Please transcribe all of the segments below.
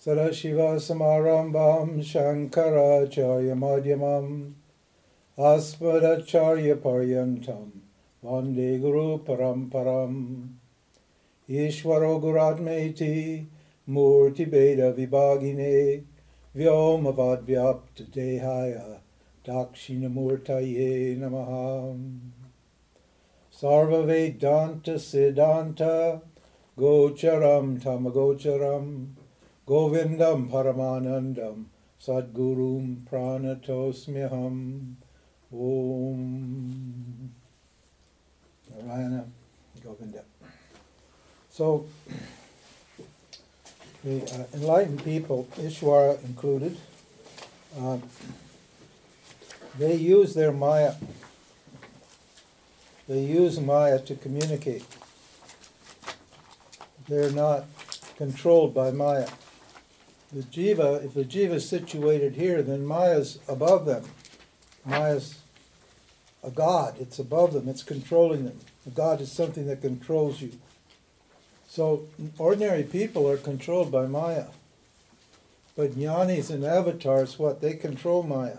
Sarashivasamarambam Shankaracharyamadhyamam Asmadacharyaparyantam Vande Guru Paramparam Ishvaro Guratmeti Murti Beda Vibhagine Vyomavadvyapta Dehaya Dakshinamurtaye Namaha Sarva Vedanta Siddhanta Gocharam Tamagocharam Govindam Paramanandam Sadgurum Pranatosmyaham Om Narayana Govinda. So, the uh, enlightened people, Ishwara included, uh, they use their Maya. They use Maya to communicate. They're not controlled by Maya the jiva, if the jiva is situated here, then Maya's above them. Maya's a god, it's above them, it's controlling them. A god is something that controls you. So ordinary people are controlled by Maya. But jnanis and avatars, what? They control Maya.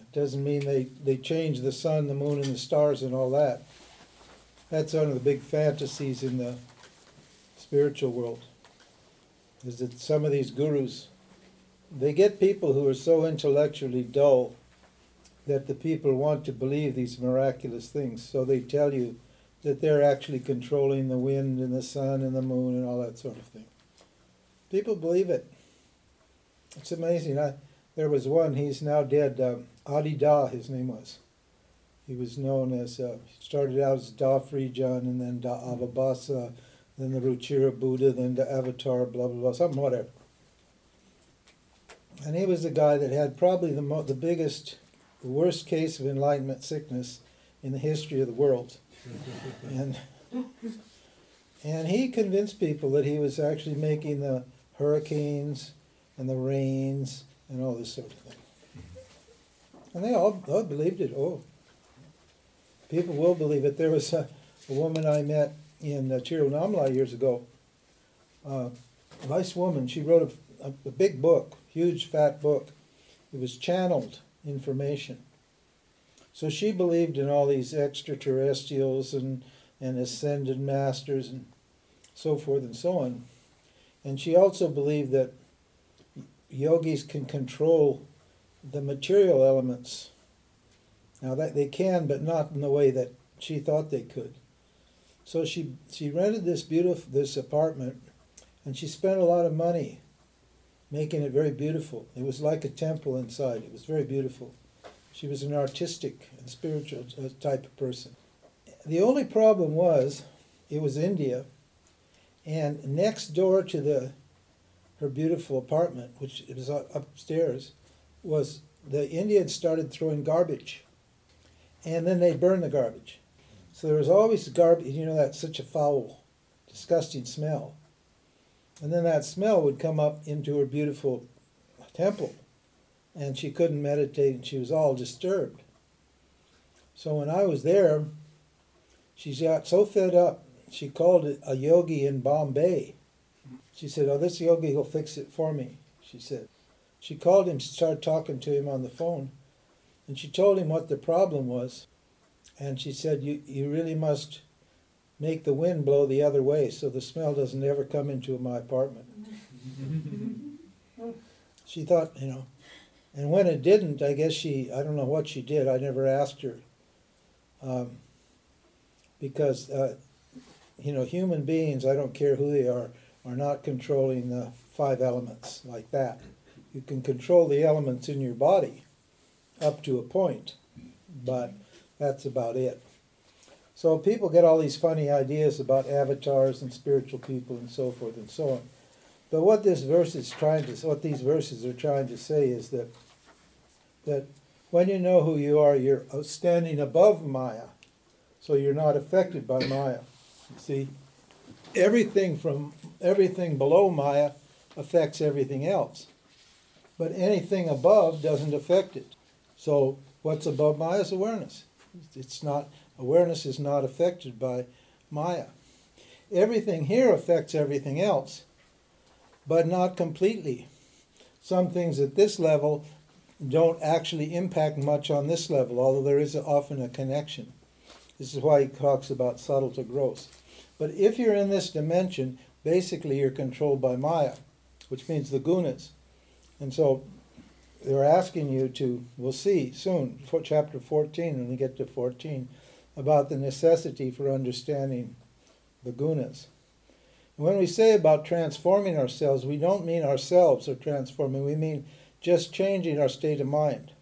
It doesn't mean they, they change the sun, the moon, and the stars and all that. That's one of the big fantasies in the spiritual world is that some of these gurus they get people who are so intellectually dull that the people want to believe these miraculous things. So they tell you that they're actually controlling the wind and the sun and the moon and all that sort of thing. People believe it. It's amazing. I, there was one he's now dead um, Adi Da his name was. He was known as uh, started out as Da Free John and then Da Avabhasa then the Ruchira Buddha, then the Avatar, blah, blah, blah, something, whatever. And he was the guy that had probably the, mo- the biggest, the worst case of enlightenment sickness in the history of the world. and, and he convinced people that he was actually making the hurricanes and the rains and all this sort of thing. And they all, all believed it. Oh, people will believe it. There was a, a woman I met in uh, Tiruvannamalai years ago. Uh, a nice woman. She wrote a, a, a big book, huge fat book. It was channeled information. So she believed in all these extraterrestrials and, and ascended masters and so forth and so on. And she also believed that yogis can control the material elements. Now that they can, but not in the way that she thought they could. So she she rented this beautiful this apartment, and she spent a lot of money making it very beautiful. It was like a temple inside. It was very beautiful. She was an artistic and spiritual uh, type of person. The only problem was, it was India, and next door to the her beautiful apartment, which was upstairs, was the Indians started throwing garbage, and then they burned the garbage. So there was always garbage, you know, that's such a foul, disgusting smell. And then that smell would come up into her beautiful temple, and she couldn't meditate, and she was all disturbed. So when I was there, she got so fed up, she called a yogi in Bombay. She said, Oh, this yogi will fix it for me, she said. She called him, started talking to him on the phone, and she told him what the problem was. And she said, you, you really must make the wind blow the other way so the smell doesn't ever come into my apartment. she thought, you know, and when it didn't, I guess she, I don't know what she did. I never asked her. Um, because, uh, you know, human beings, I don't care who they are, are not controlling the five elements like that. You can control the elements in your body up to a point, but that's about it. So people get all these funny ideas about avatars and spiritual people and so forth and so on. But what this verse is trying to, what these verses are trying to say is that, that when you know who you are, you're uh, standing above Maya, so you're not affected by Maya. You see, everything from everything below Maya affects everything else, but anything above doesn't affect it. So what's above Maya's awareness. It's not awareness is not affected by Maya. everything here affects everything else, but not completely. Some things at this level don't actually impact much on this level, although there is often a connection. This is why he talks about subtle to gross. But if you're in this dimension, basically you're controlled by Maya, which means the gunas. And so they're asking you to, we'll see soon, for chapter 14, when we get to 14, about the necessity for understanding the gunas. And when we say about transforming ourselves, we don't mean ourselves are transforming, we mean just changing our state of mind.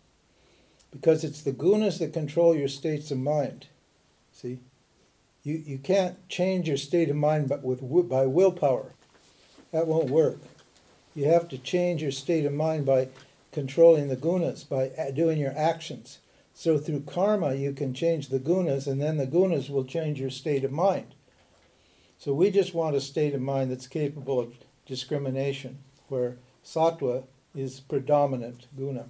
Because it's the gunas that control your states of mind. See? You, you can't change your state of mind but with, by willpower. That won't work. You have to change your state of mind by controlling the gunas, by doing your actions. So through karma, you can change the gunas, and then the gunas will change your state of mind. So we just want a state of mind that's capable of discrimination, where sattva is predominant guna.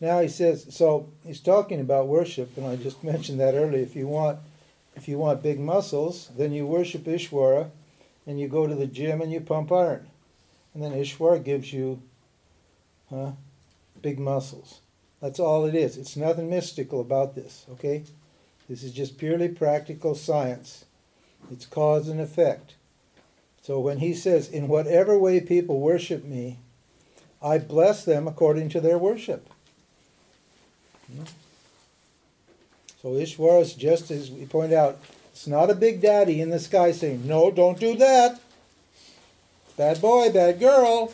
Now he says, so he's talking about worship, and I just mentioned that earlier. If you want, if you want big muscles, then you worship Ishwara, and you go to the gym and you pump iron, and then Ishwara gives you, huh, big muscles. That's all it is. It's nothing mystical about this. Okay, this is just purely practical science. It's cause and effect. So when he says, "In whatever way people worship me," I bless them according to their worship. Hmm? So Ishwara is just as we point out, it's not a big daddy in the sky saying, No, don't do that. Bad boy, bad girl.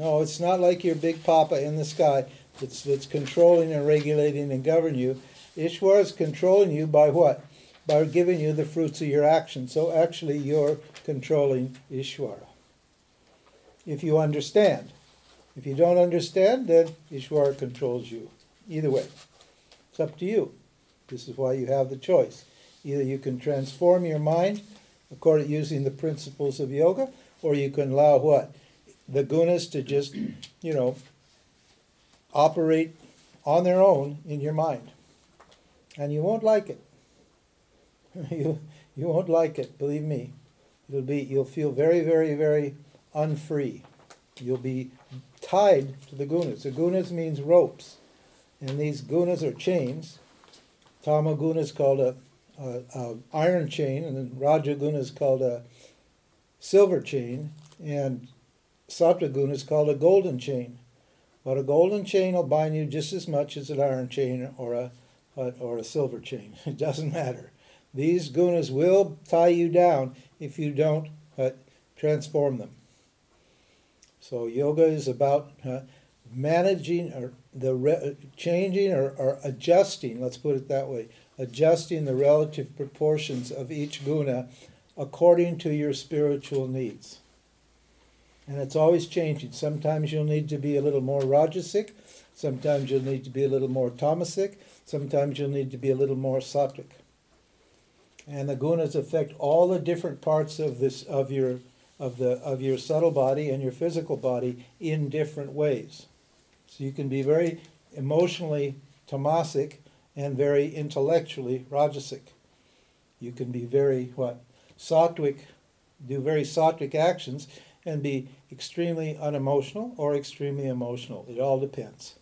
No, it's not like your big papa in the sky that's, that's controlling and regulating and governing you. Ishwara is controlling you by what? By giving you the fruits of your action. So actually, you're controlling Ishwara. If you understand. If you don't understand, then Ishwara controls you. Either way, it's up to you. This is why you have the choice. Either you can transform your mind according using the principles of yoga, or you can allow what the gunas to just, you know, operate on their own in your mind, and you won't like it. you you won't like it. Believe me, it'll be you'll feel very very very unfree. You'll be tied to the gunas. The gunas means ropes, and these gunas are chains. Tama guna is called a, a, a iron chain, and Raja guna is called a silver chain, and Sattva guna is called a golden chain. But a golden chain will bind you just as much as an iron chain or a, a or a silver chain. It doesn't matter. These gunas will tie you down if you don't uh, transform them. So yoga is about uh, managing or the re- changing or, or adjusting. Let's put it that way: adjusting the relative proportions of each guna according to your spiritual needs. And it's always changing. Sometimes you'll need to be a little more rajasic. Sometimes you'll need to be a little more tamasic. Sometimes you'll need to be a little more sattvic. And the gunas affect all the different parts of this of your of the of your subtle body and your physical body in different ways. So you can be very emotionally tamasic and very intellectually rajasic. You can be very what sattvic, do very sattvic actions and be extremely unemotional or extremely emotional. It all depends.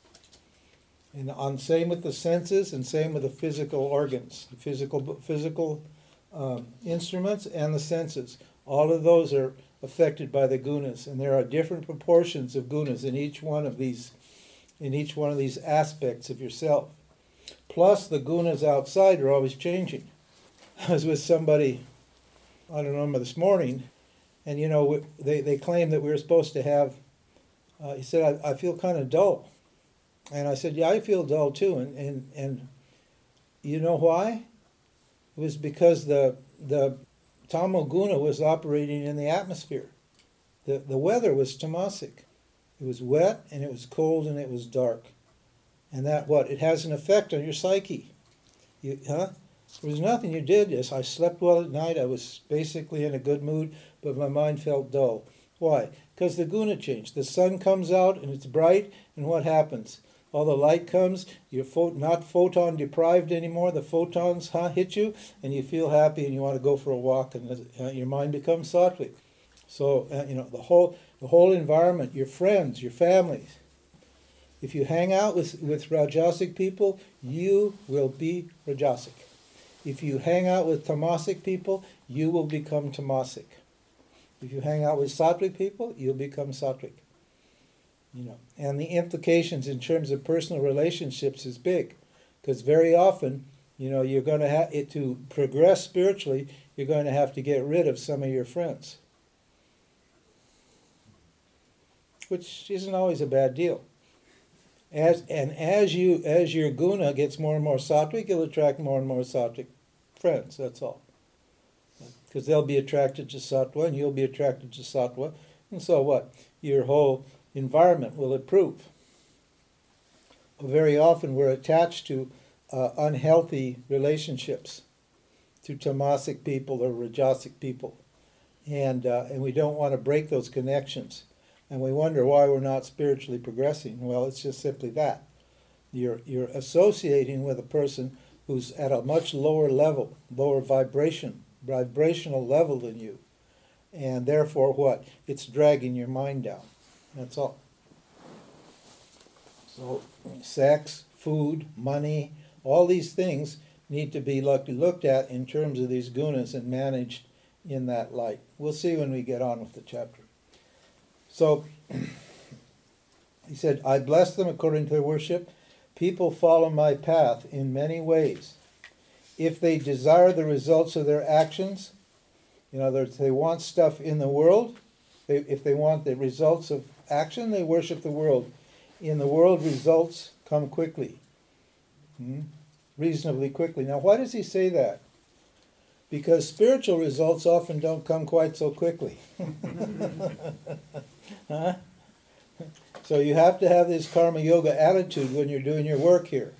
And on same with the senses and same with the physical organs, the physical physical um, instruments and the senses. All of those are affected by the gunas, and there are different proportions of gunas in each one of these, in each one of these aspects of yourself. Plus, the gunas outside are always changing. I was with somebody, I don't remember this morning, and you know they they claimed that we were supposed to have. Uh, he said, I, "I feel kind of dull," and I said, "Yeah, I feel dull too." And and and you know why? It was because the the Tamoguna was operating in the atmosphere. The, the weather was tamasic. It was wet and it was cold and it was dark. And that what? It has an effect on your psyche. You, huh? There was nothing you did. Yes, I slept well at night. I was basically in a good mood, but my mind felt dull. Why? Because the guna changed. The sun comes out and it's bright, and what happens? all the light comes, you're not photon deprived anymore. The photons huh, hit you, and you feel happy, and you want to go for a walk, and uh, your mind becomes sattvic. So uh, you know the whole the whole environment, your friends, your families. If you hang out with with rajasic people, you will be rajasic. If you hang out with tamasic people, you will become tamasic. If you hang out with sattvic people, you'll become sattvic. You know, and the implications in terms of personal relationships is big, because very often, you know, you're going to have it to progress spiritually. You're going to have to get rid of some of your friends, which isn't always a bad deal. As and as you as your guna gets more and more sattvic, you'll attract more and more sattvic friends. That's all. Because they'll be attracted to sattva, and you'll be attracted to sattva, and so what? Your whole environment will improve. Very often we're attached to uh, unhealthy relationships, to tamasic people or rajasic people, and uh, and we don't want to break those connections, and we wonder why we're not spiritually progressing. Well, it's just simply that you're you're associating with a person who's at a much lower level, lower vibration, vibrational level than you, and therefore what? It's dragging your mind down. That's all. So, sex, food, money, all these things need to be looked, looked at in terms of these gunas and managed in that light. We'll see when we get on with the chapter. So, he said, I bless them according to their worship. People follow my path in many ways. If they desire the results of their actions, in other words, they want stuff in the world, they, if they want the results of action, they worship the world. In the world, results come quickly, hmm? reasonably quickly. Now, why does he say that? Because spiritual results often don't come quite so quickly. huh? So you have to have this karma yoga attitude when you're doing your work here.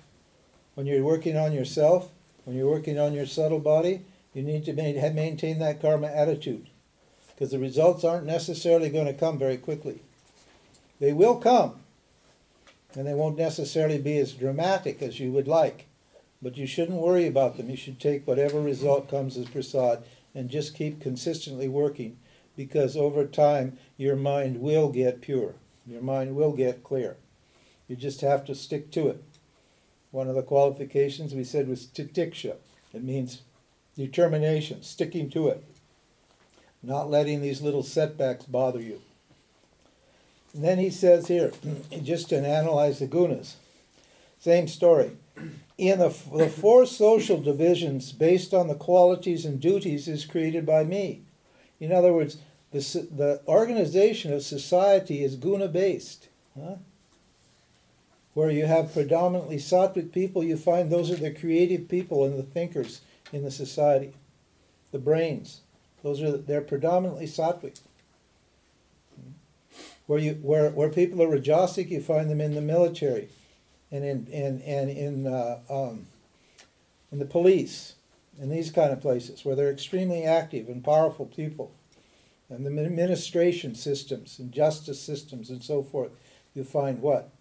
When you're working on yourself, when you're working on your subtle body, you need to maintain that karma attitude because the results aren't necessarily going to come very quickly. They will come, and they won't necessarily be as dramatic as you would like. But you shouldn't worry about them. You should take whatever result comes as prasad and just keep consistently working because over time your mind will get pure. Your mind will get clear. You just have to stick to it. One of the qualifications we said was titiksha. It means determination, sticking to it, not letting these little setbacks bother you. And then he says here, just to analyze the gunas, same story. In the, the four social divisions based on the qualities and duties is created by me. In other words, the, the organization of society is guna based. Huh? Where you have predominantly sattvic people, you find those are the creative people and the thinkers in the society. The brains, those are they're predominantly sattvic. Where, you, where, where people are rajasic, you find them in the military and in, and, and in, uh, um, in the police in these kind of places where they're extremely active and powerful people. And the administration systems and justice systems and so forth, you find what?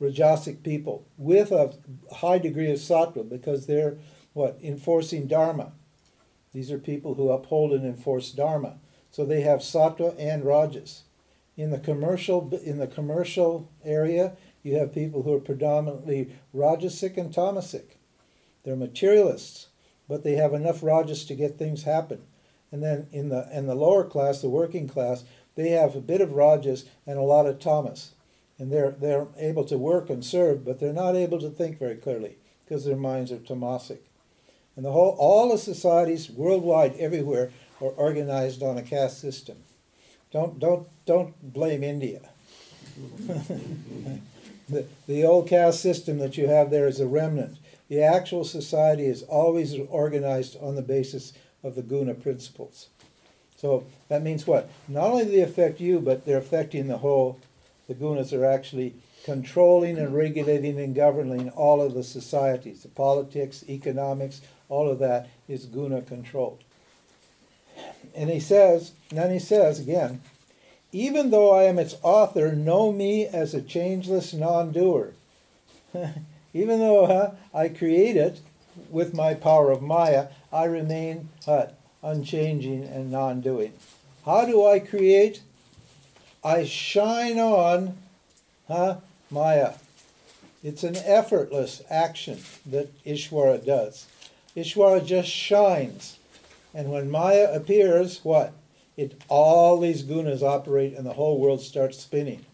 Rajasic people with a high degree of sattva because they're what? Enforcing dharma. These are people who uphold and enforce dharma. So they have sattva and rajas. In the commercial in the commercial area, you have people who are predominantly rajasic and tamasic. They're materialists, but they have enough rajas to get things happen. And then in the in the lower class, the working class, they have a bit of rajas and a lot of tamas. And they're they're able to work and serve, but they're not able to think very clearly because their minds are tamasic. And the whole all the societies worldwide everywhere are organized on a caste system. Don't don't don't blame India. the, the old caste system that you have there is a remnant. The actual society is always organized on the basis of the guna principles. So that means what? Not only do they affect you, but they're affecting the whole. The gunas are actually controlling and regulating and governing all of the societies. The politics, economics, all of that is guna controlled. And he says, and then he says again, even though I am its author, know me as a changeless non doer. even though huh, I create it with my power of Maya, I remain huh, unchanging and non doing. How do I create? I shine on huh, Maya. It's an effortless action that Ishvara does. Ishvara just shines. And when Maya appears, what? It all these gunas operate and the whole world starts spinning.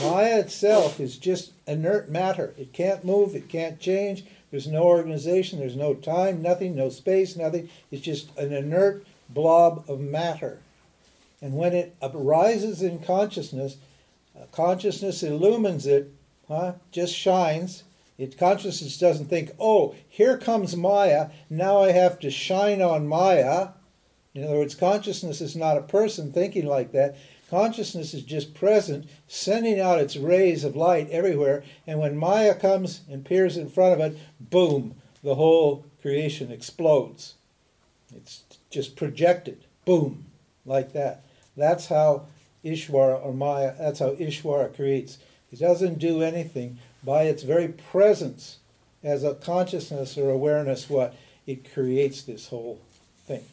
Maya itself is just inert matter. It can't move, it can't change. There's no organization, there's no time, nothing, no space, nothing. It's just an inert blob of matter. And when it arises in consciousness, uh, consciousness illumines it, huh? just shines. It consciousness doesn't think, oh, here comes Maya, now I have to shine on Maya. In other words, consciousness is not a person thinking like that. Consciousness is just present, sending out its rays of light everywhere, and when Maya comes and peers in front of it, boom, the whole creation explodes. It's just projected, boom, like that. That's how Ishvara or Maya, that's how Ishvara creates. It doesn't do anything. By its very presence as a consciousness or awareness, what? It creates this whole thing.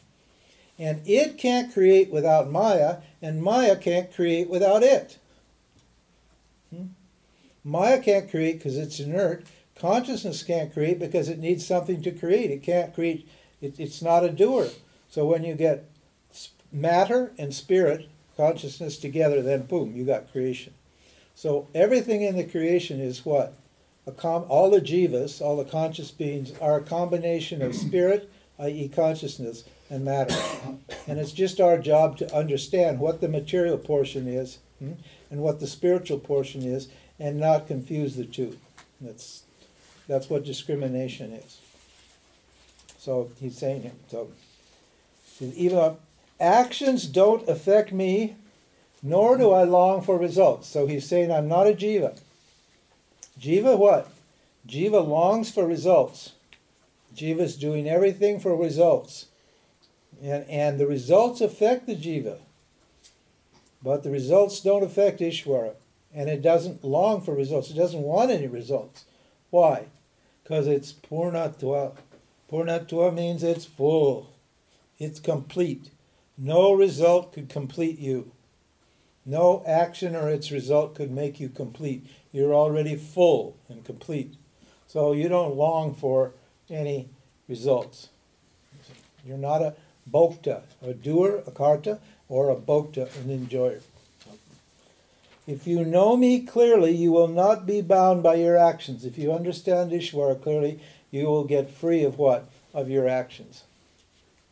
And it can't create without Maya, and Maya can't create without it. Hmm? Maya can't create because it's inert. Consciousness can't create because it needs something to create. It can't create, it, it's not a doer. So when you get matter and spirit, consciousness together, then boom, you got creation. So everything in the creation is what? Com- all the jivas, all the conscious beings, are a combination of spirit, i.e., consciousness, and matter. And it's just our job to understand what the material portion is hmm, and what the spiritual portion is and not confuse the two. That's, that's what discrimination is. So he's saying it. So even actions don't affect me, nor do I long for results. So he's saying I'm not a jiva. Jiva what? Jiva longs for results. Jiva is doing everything for results. And, and the results affect the jiva. But the results don't affect Ishvara. And it doesn't long for results. It doesn't want any results. Why? Because it's purnatva. Purnatva means it's full. It's complete. No result could complete you. No action or its result could make you complete. You're already full and complete. So you don't long for any results. You're not a bhokta, a doer, a karta, or a bhokta, an enjoyer. If you know me clearly, you will not be bound by your actions. If you understand Ishvara clearly, you will get free of what? Of your actions.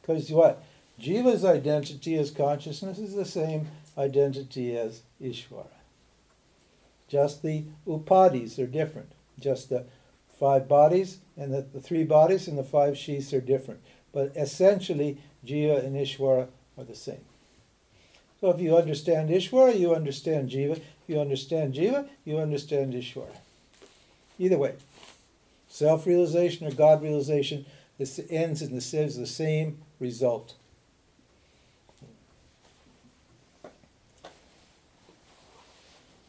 Because what? Jiva's identity as consciousness is the same identity as Ishvara. Just the upadhis are different. Just the five bodies and the, the three bodies and the five sheaths are different. But essentially, Jiva and Ishvara are the same. So if you understand Ishvara, you understand Jiva. If you understand Jiva, you understand Ishvara. Either way, self realization or God realization, this ends in the, the same result.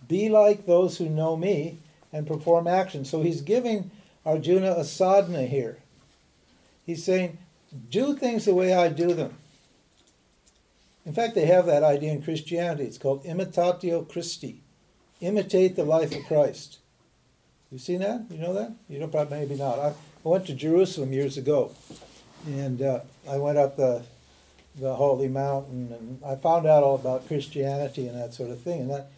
Be like those who know me and perform action. So he's giving Arjuna a sadhana here. He's saying, do things the way I do them. In fact, they have that idea in Christianity. It's called imitatio Christi. Imitate the life of Christ. You've seen that? You know that? You know, probably maybe not. I, I went to Jerusalem years ago, and uh, I went up the the holy mountain, and I found out all about Christianity and that sort of thing. And that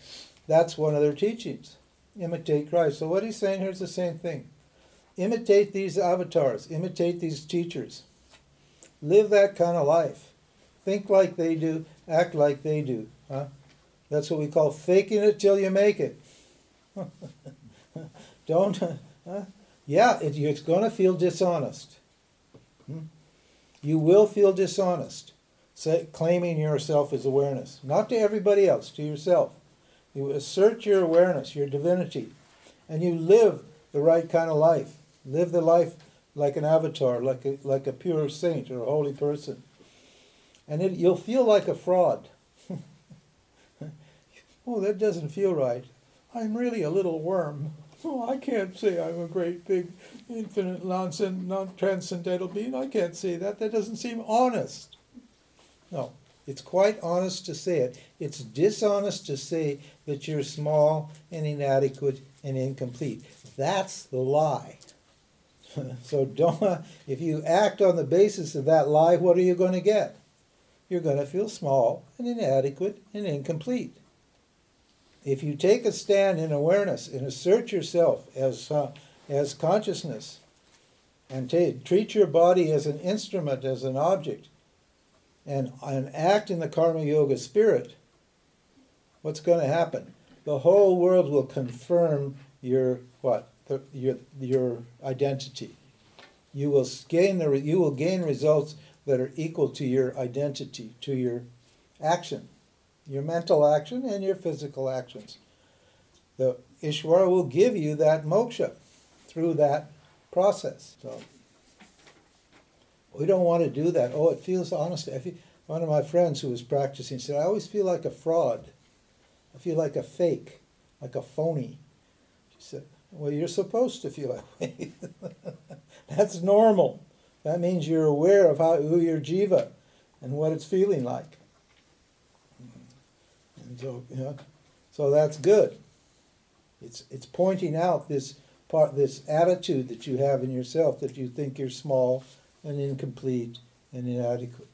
that's one of their teachings. Imitate Christ. So what he's saying here is the same thing. Imitate these avatars, imitate these teachers. Live that kind of life. Think like they do, act like they do. Huh? That's what we call faking it till you make it. Don't, huh? yeah, it, it's going to feel dishonest. Hmm? You will feel dishonest, say, claiming yourself as awareness. Not to everybody else, to yourself. You assert your awareness, your divinity, and you live the right kind of life. Live the life like an avatar, like a, like a pure saint or a holy person. And it, you'll feel like a fraud. oh, that doesn't feel right. I'm really a little worm. Oh, I can't say I'm a great, big, infinite, non-transcendental being. I can't say that. That doesn't seem honest. No, it's quite honest to say it. It's dishonest to say that you're small and inadequate and incomplete. That's the lie. so don't. If you act on the basis of that lie, what are you going to get? You're going to feel small and inadequate and incomplete. If you take a stand in awareness and assert yourself as uh, as consciousness, and take, treat your body as an instrument, as an object, and, and act in the karma yoga spirit, what's going to happen? The whole world will confirm your what? The, your your identity. You will gain the you will gain results that are equal to your identity, to your action, your mental action and your physical actions. The Ishvara will give you that moksha through that process. So we don't want to do that. Oh, it feels honest. One of my friends who was practicing said, I always feel like a fraud. I feel like a fake, like a phony. She said, Well, you're supposed to feel that way. That's normal. That means you're aware of how, who your jiva and what it's feeling like. And so, you know, so that's good. It's, it's pointing out this part, this attitude that you have in yourself that you think you're small and incomplete and inadequate.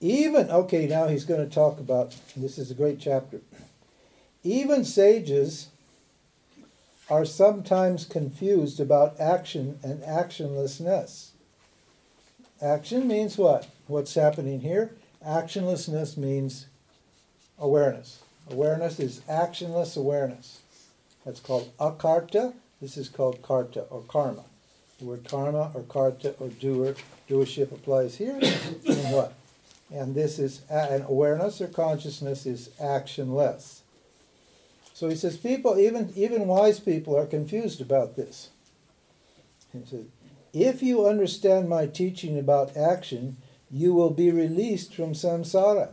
Even, okay, now he's going to talk about, this is a great chapter. Even sages are sometimes confused about action and actionlessness. Action means what? What's happening here? Actionlessness means awareness. Awareness is actionless awareness. That's called akarta. This is called karta or karma. The word karma or karta or doer, doership applies here. and what? And this is, an awareness or consciousness is actionless. So he says, people, even, even wise people are confused about this. He says, if you understand my teaching about action, you will be released from samsara.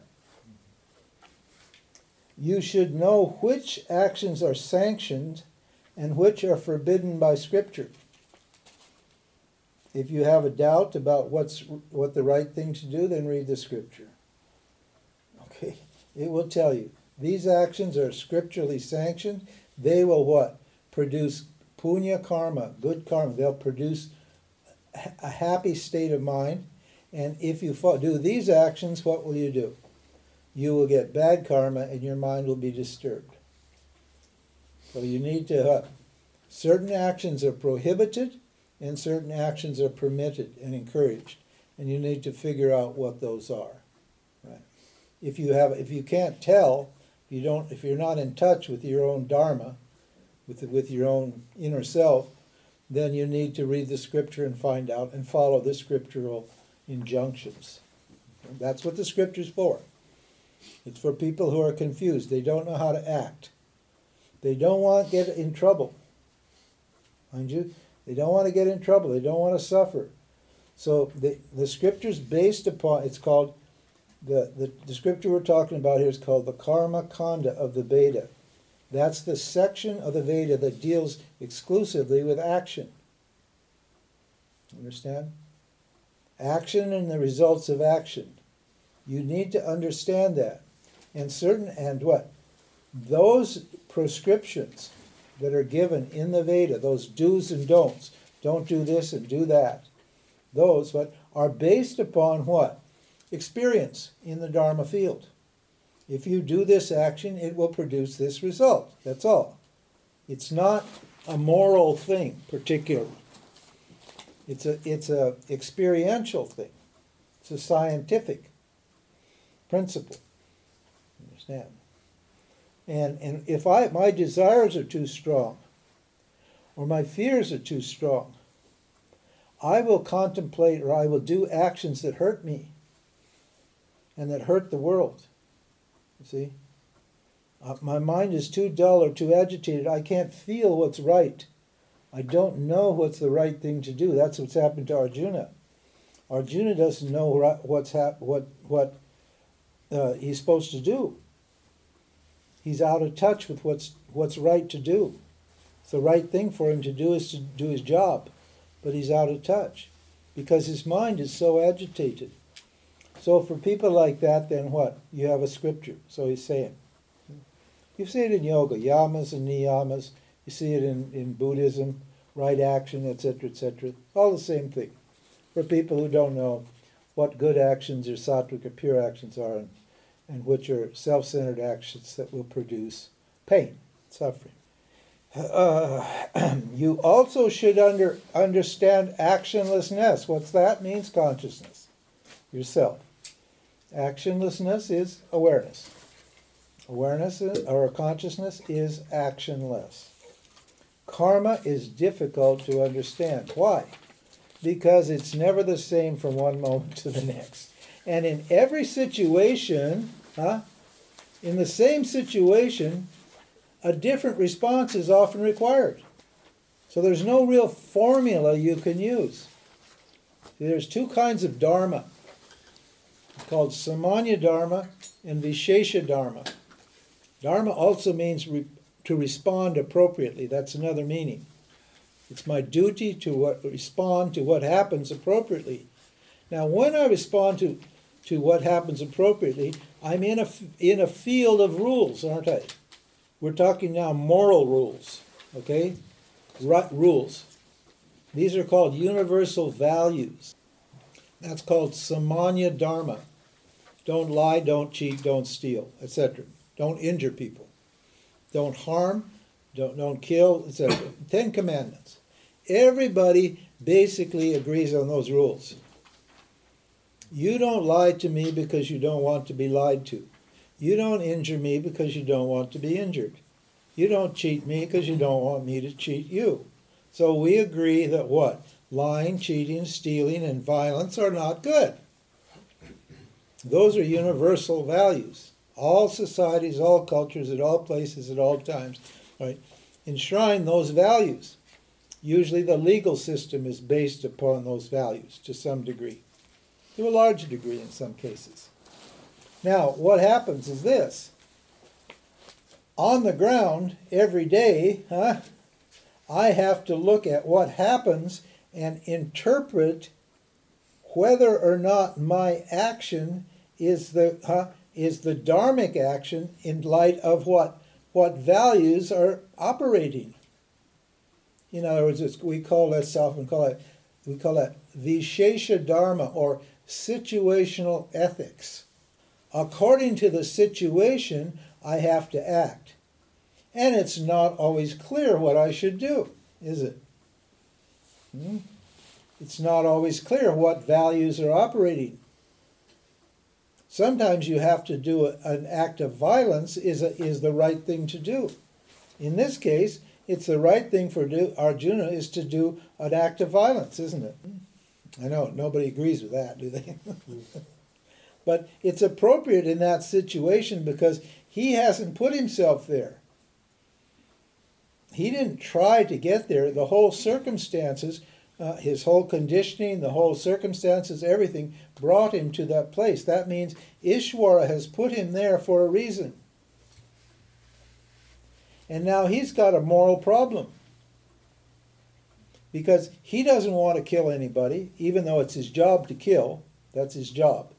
You should know which actions are sanctioned and which are forbidden by Scripture. If you have a doubt about what's what the right thing to do, then read the Scripture. Okay, it will tell you. These actions are scripturally sanctioned. They will what? Produce punya karma, good karma. They'll produce a happy state of mind. And if you do these actions, what will you do? You will get bad karma and your mind will be disturbed. So you need to, uh, certain actions are prohibited and certain actions are permitted and encouraged. And you need to figure out what those are. Right? If you have, if you can't tell, you don't if you're not in touch with your own dharma with with your own inner self then you need to read the scripture and find out and follow the scriptural injunctions. That's what the scripture's for. It's for people who are confused. They don't know how to act. They don't want to get in trouble. Mind you they don't want to get in trouble. They don't want to suffer. So the, the scripture's based upon it's called the, the, the scripture we're talking about here is called the Karma Kanda of the Veda. That's the section of the Veda that deals exclusively with action. Understand? Action and the results of action. You need to understand that. And certain, and what? Those prescriptions that are given in the Veda, those do's and don'ts, don't do this and do that, those what are based upon what? Experience in the Dharma field. If you do this action, it will produce this result. That's all. It's not a moral thing, particularly. It's a it's a experiential thing. It's a scientific principle. Understand? And and if I my desires are too strong, or my fears are too strong, I will contemplate or I will do actions that hurt me and that hurt the world. You see? Uh, my mind is too dull or too agitated. I can't feel what's right. I don't know what's the right thing to do. That's what's happened to Arjuna. Arjuna doesn't know what's hap- what what uh, he's supposed to do. He's out of touch with what's what's right to do. The right thing for him to do is to do his job, but he's out of touch because his mind is so agitated. So for people like that, then what? You have a scripture. So he's saying. You see it in yoga, yamas and niyamas. You see it in, in Buddhism, right action, etc., etc. All the same thing. For people who don't know what good actions or sattvic or pure actions are, and, and which are self-centered actions that will produce pain, suffering. Uh, you also should under, understand actionlessness. What's that? Means consciousness, yourself. Actionlessness is awareness. Awareness or consciousness is actionless. Karma is difficult to understand. Why? Because it's never the same from one moment to the next. And in every situation, huh, in the same situation, a different response is often required. So there's no real formula you can use. There's two kinds of dharma called samanya dharma and vishesha dharma. Dharma also means re- to respond appropriately. That's another meaning. It's my duty to what, respond to what happens appropriately. Now, when I respond to, to what happens appropriately, I'm in a, in a field of rules, aren't I? We're talking now moral rules, okay? Rules. These are called universal values. That's called samanya dharma. Don't lie, don't cheat, don't steal, etc. Don't injure people. Don't harm, don't, don't kill, etc. Ten Commandments. Everybody basically agrees on those rules. You don't lie to me because you don't want to be lied to. You don't injure me because you don't want to be injured. You don't cheat me because you don't want me to cheat you. So we agree that what? Lying, cheating, stealing, and violence are not good. Those are universal values. All societies, all cultures, at all places, at all times, right, enshrine those values. Usually the legal system is based upon those values to some degree, to a large degree in some cases. Now, what happens is this on the ground every day, huh, I have to look at what happens and interpret whether or not my action is the huh, is the dharmic action in light of what what values are operating. In other words, we call that self and call it we call that vishesha dharma or situational ethics. According to the situation, I have to act. And it's not always clear what I should do, is it? Hmm? It's not always clear what values are operating. Sometimes you have to do a, an act of violence is, a, is the right thing to do. In this case, it's the right thing for do, Arjuna is to do an act of violence, isn't it? I know nobody agrees with that, do they? but it's appropriate in that situation because he hasn't put himself there. He didn't try to get there. The whole circumstances uh, his whole conditioning, the whole circumstances, everything brought him to that place. That means Ishwara has put him there for a reason. And now he's got a moral problem. Because he doesn't want to kill anybody, even though it's his job to kill. That's his job.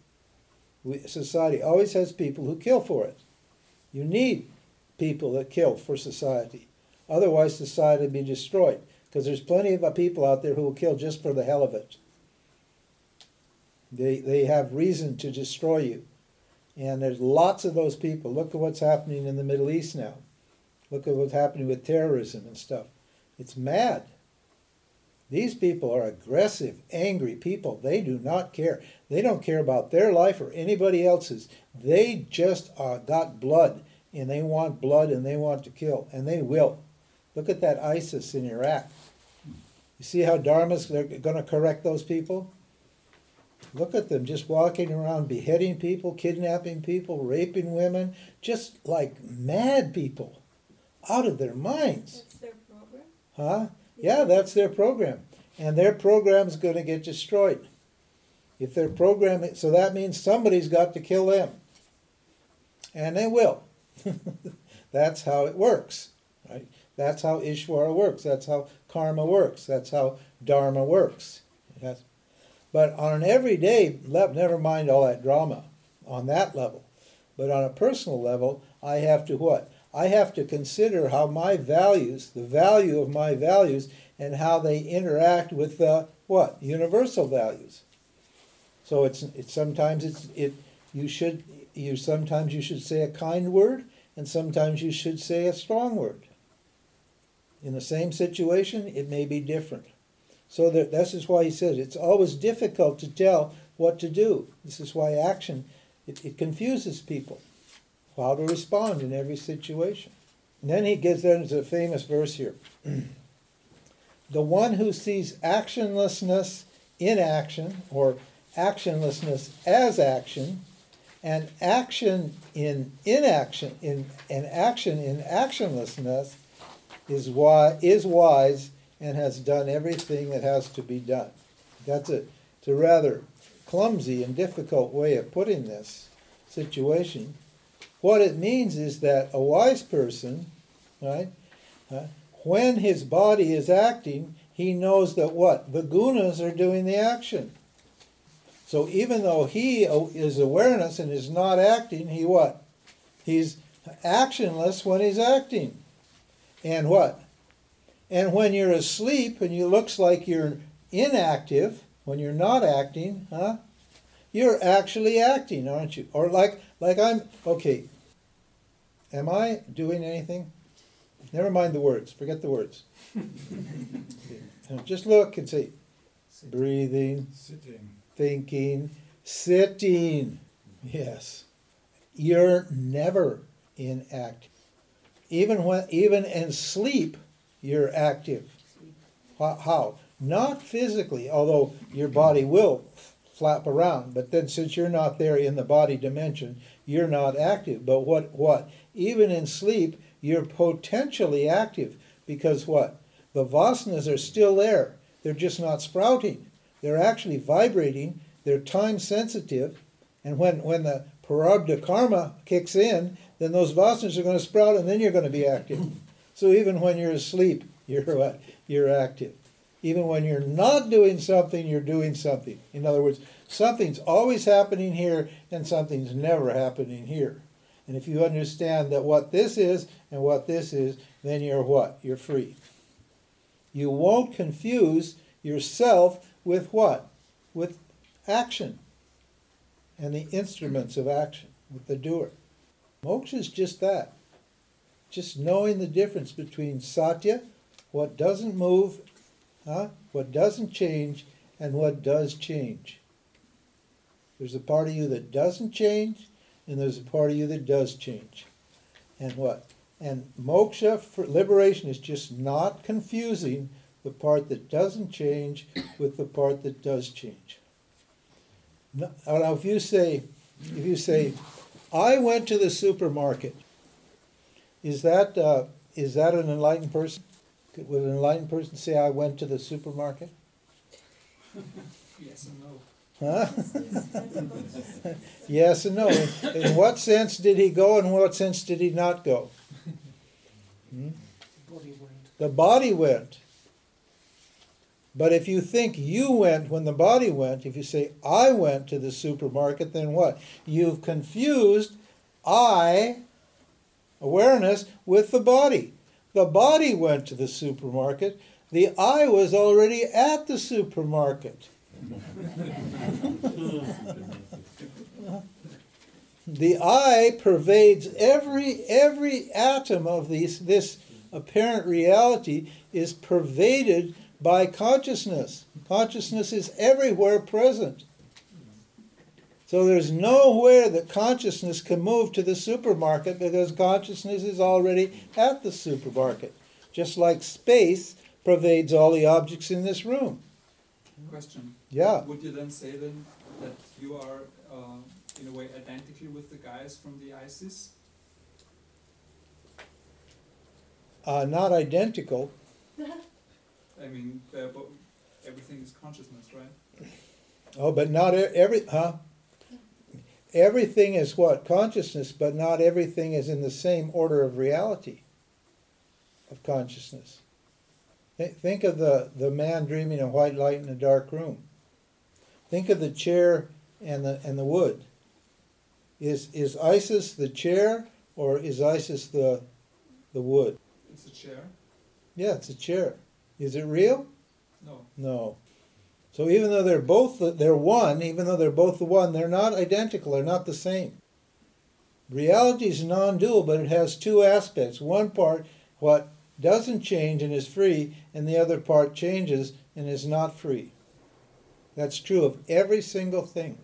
We, society always has people who kill for it. You need people that kill for society. Otherwise, society would be destroyed because there's plenty of people out there who will kill just for the hell of it. They, they have reason to destroy you. And there's lots of those people. Look at what's happening in the Middle East now. Look at what's happening with terrorism and stuff. It's mad. These people are aggressive, angry people. They do not care. They don't care about their life or anybody else's. They just uh, got blood and they want blood and they want to kill and they will. Look at that ISIS in Iraq. You see how Dharma's going to correct those people? Look at them just walking around beheading people, kidnapping people, raping women, just like mad people, out of their minds. That's their program? Huh? Yeah, that's their program. And their program's going to get destroyed. If their program, so that means somebody's got to kill them. And they will. that's how it works? That's how Ishvara works. That's how karma works. That's how dharma works. Yes. But on an everyday level, never mind all that drama on that level. But on a personal level, I have to what? I have to consider how my values, the value of my values, and how they interact with the what? Universal values. So it's, it's sometimes it's it you should you sometimes you should say a kind word and sometimes you should say a strong word. In the same situation, it may be different. So that, this is why he says it's always difficult to tell what to do. This is why action it, it confuses people how to respond in every situation. And then he gives them a famous verse here. the one who sees actionlessness in action, or actionlessness as action, and action in inaction, in and action in actionlessness, is wise, is wise and has done everything that has to be done. That's a, it's a rather clumsy and difficult way of putting this situation. What it means is that a wise person, right, uh, when his body is acting, he knows that what? The gunas are doing the action. So even though he is awareness and is not acting, he what? He's actionless when he's acting. And what? And when you're asleep and you looks like you're inactive, when you're not acting, huh? You're actually acting, aren't you? Or like like I'm okay. Am I doing anything? Never mind the words. Forget the words. Just look and see. Breathing, sitting, thinking, sitting. Yes. You're never inactive. Even when even in sleep, you're active. How? Not physically, although your body will flap around. But then, since you're not there in the body dimension, you're not active. But what? What? Even in sleep, you're potentially active because what? The vasanas are still there. They're just not sprouting. They're actually vibrating. They're time sensitive, and when when the prarabdha karma kicks in, then those vasanas are going to sprout, and then you're going to be active. So even when you're asleep, you're? You're active. Even when you're not doing something, you're doing something. In other words, something's always happening here and something's never happening here. And if you understand that what this is and what this is, then you're what? You're free. You won't confuse yourself with what? With action and the instruments of action, with the doer. Moksha is just that. Just knowing the difference between satya, what doesn't move, huh? what doesn't change, and what does change. There's a part of you that doesn't change, and there's a part of you that does change. And what? And moksha for liberation is just not confusing the part that doesn't change with the part that does change. Now, if you say, if you say, I went to the supermarket, is that uh, is that an enlightened person? Would an enlightened person say, I went to the supermarket? yes and no. Huh? yes and no. In, in, what sense did he go and what sense did he not go? Hmm? The body went. But if you think you went when the body went, if you say, I went to the supermarket, then what? You've confused I, awareness, with the body. The body went to the supermarket. The I was already at the supermarket. the I pervades every every atom of these this apparent reality is pervaded by consciousness. Consciousness is everywhere present. So there's nowhere that consciousness can move to the supermarket because consciousness is already at the supermarket. Just like space pervades all the objects in this room. Question. Yeah. Would you then say then that you are uh, in a way identical with the guys from the ISIS? Uh, not identical. I mean, uh, but everything is consciousness, right? Oh, but not every, huh? Everything is what? Consciousness, but not everything is in the same order of reality. of consciousness. Th- Think of the, the man dreaming of white light in a dark room. Think of the chair and the, and the wood. Is, is Isis the chair or is Isis the, the wood? It's a chair? Yeah, it's a chair. Is it real? No. No. So even though they're both they're one, even though they're both the one, they're not identical. They're not the same. Reality is non-dual, but it has two aspects. One part, what doesn't change and is free, and the other part changes and is not free. That's true of every single thing.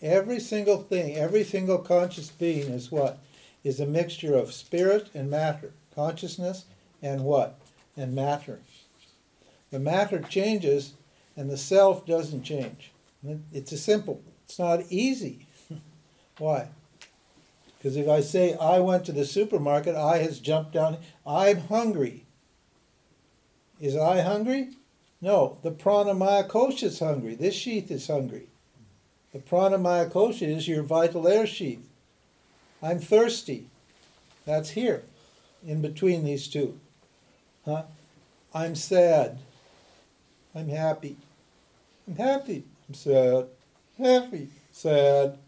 Every single thing, every single conscious being is what? Is a mixture of spirit and matter, consciousness and what? And matter. The matter changes and the self doesn't change. It's a simple, it's not easy. Why? Because if I say I went to the supermarket, I has jumped down, I'm hungry. Is I hungry? No, the pranamaya kosha is hungry. This sheath is hungry. The pranamaya kosha is your vital air sheath. I'm thirsty. That's here, in between these two. Huh? I'm sad. I'm happy. I'm happy. I'm sad. Happy. Sad.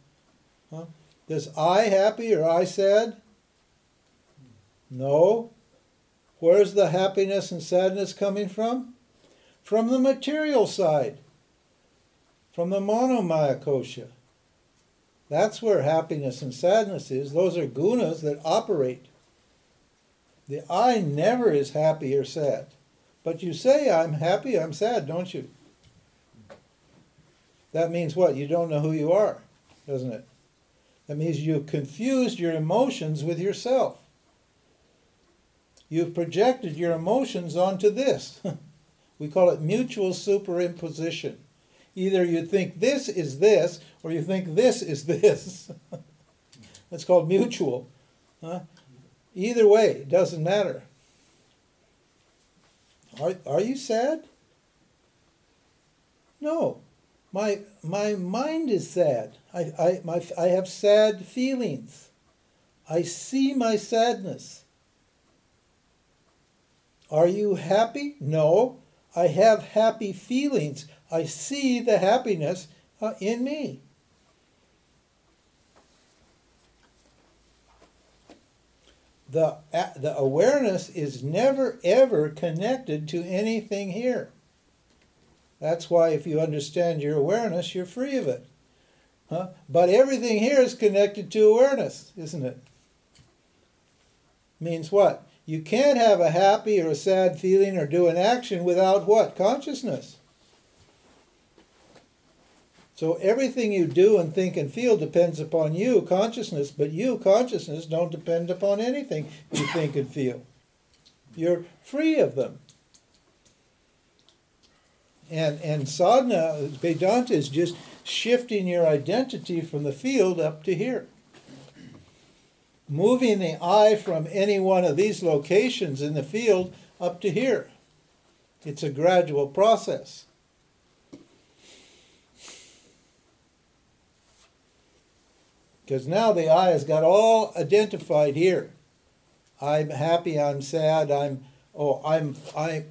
Huh? Does I happy or I sad? No. Where's the happiness and sadness coming from? From the material side. From the manomaya kosha. That's where happiness and sadness is. Those are gunas that operate. The I never is happy or sad. But you say, I'm happy, I'm sad, don't you? That means what? You don't know who you are, doesn't it? That means you've confused your emotions with yourself. You've projected your emotions onto this. we call it mutual superimposition. Either you think this is this, or you think this is this. That's called mutual. Huh? Either way, it doesn't matter. Are, are you sad? No. My, my mind is sad. I, I, my, I have sad feelings. I see my sadness. Are you happy? No. I have happy feelings. I see the happiness uh, in me. The, the awareness is never ever connected to anything here. That's why, if you understand your awareness, you're free of it. Huh? But everything here is connected to awareness, isn't it? Means what? You can't have a happy or a sad feeling or do an action without what? Consciousness. So everything you do and think and feel depends upon you, consciousness, but you, consciousness, don't depend upon anything you think and feel. You're free of them. And and sadhana, Vedanta is just shifting your identity from the field up to here. Moving the I from any one of these locations in the field up to here. It's a gradual process. Because now the I has got all identified here. I'm happy, I'm sad, I'm oh I'm I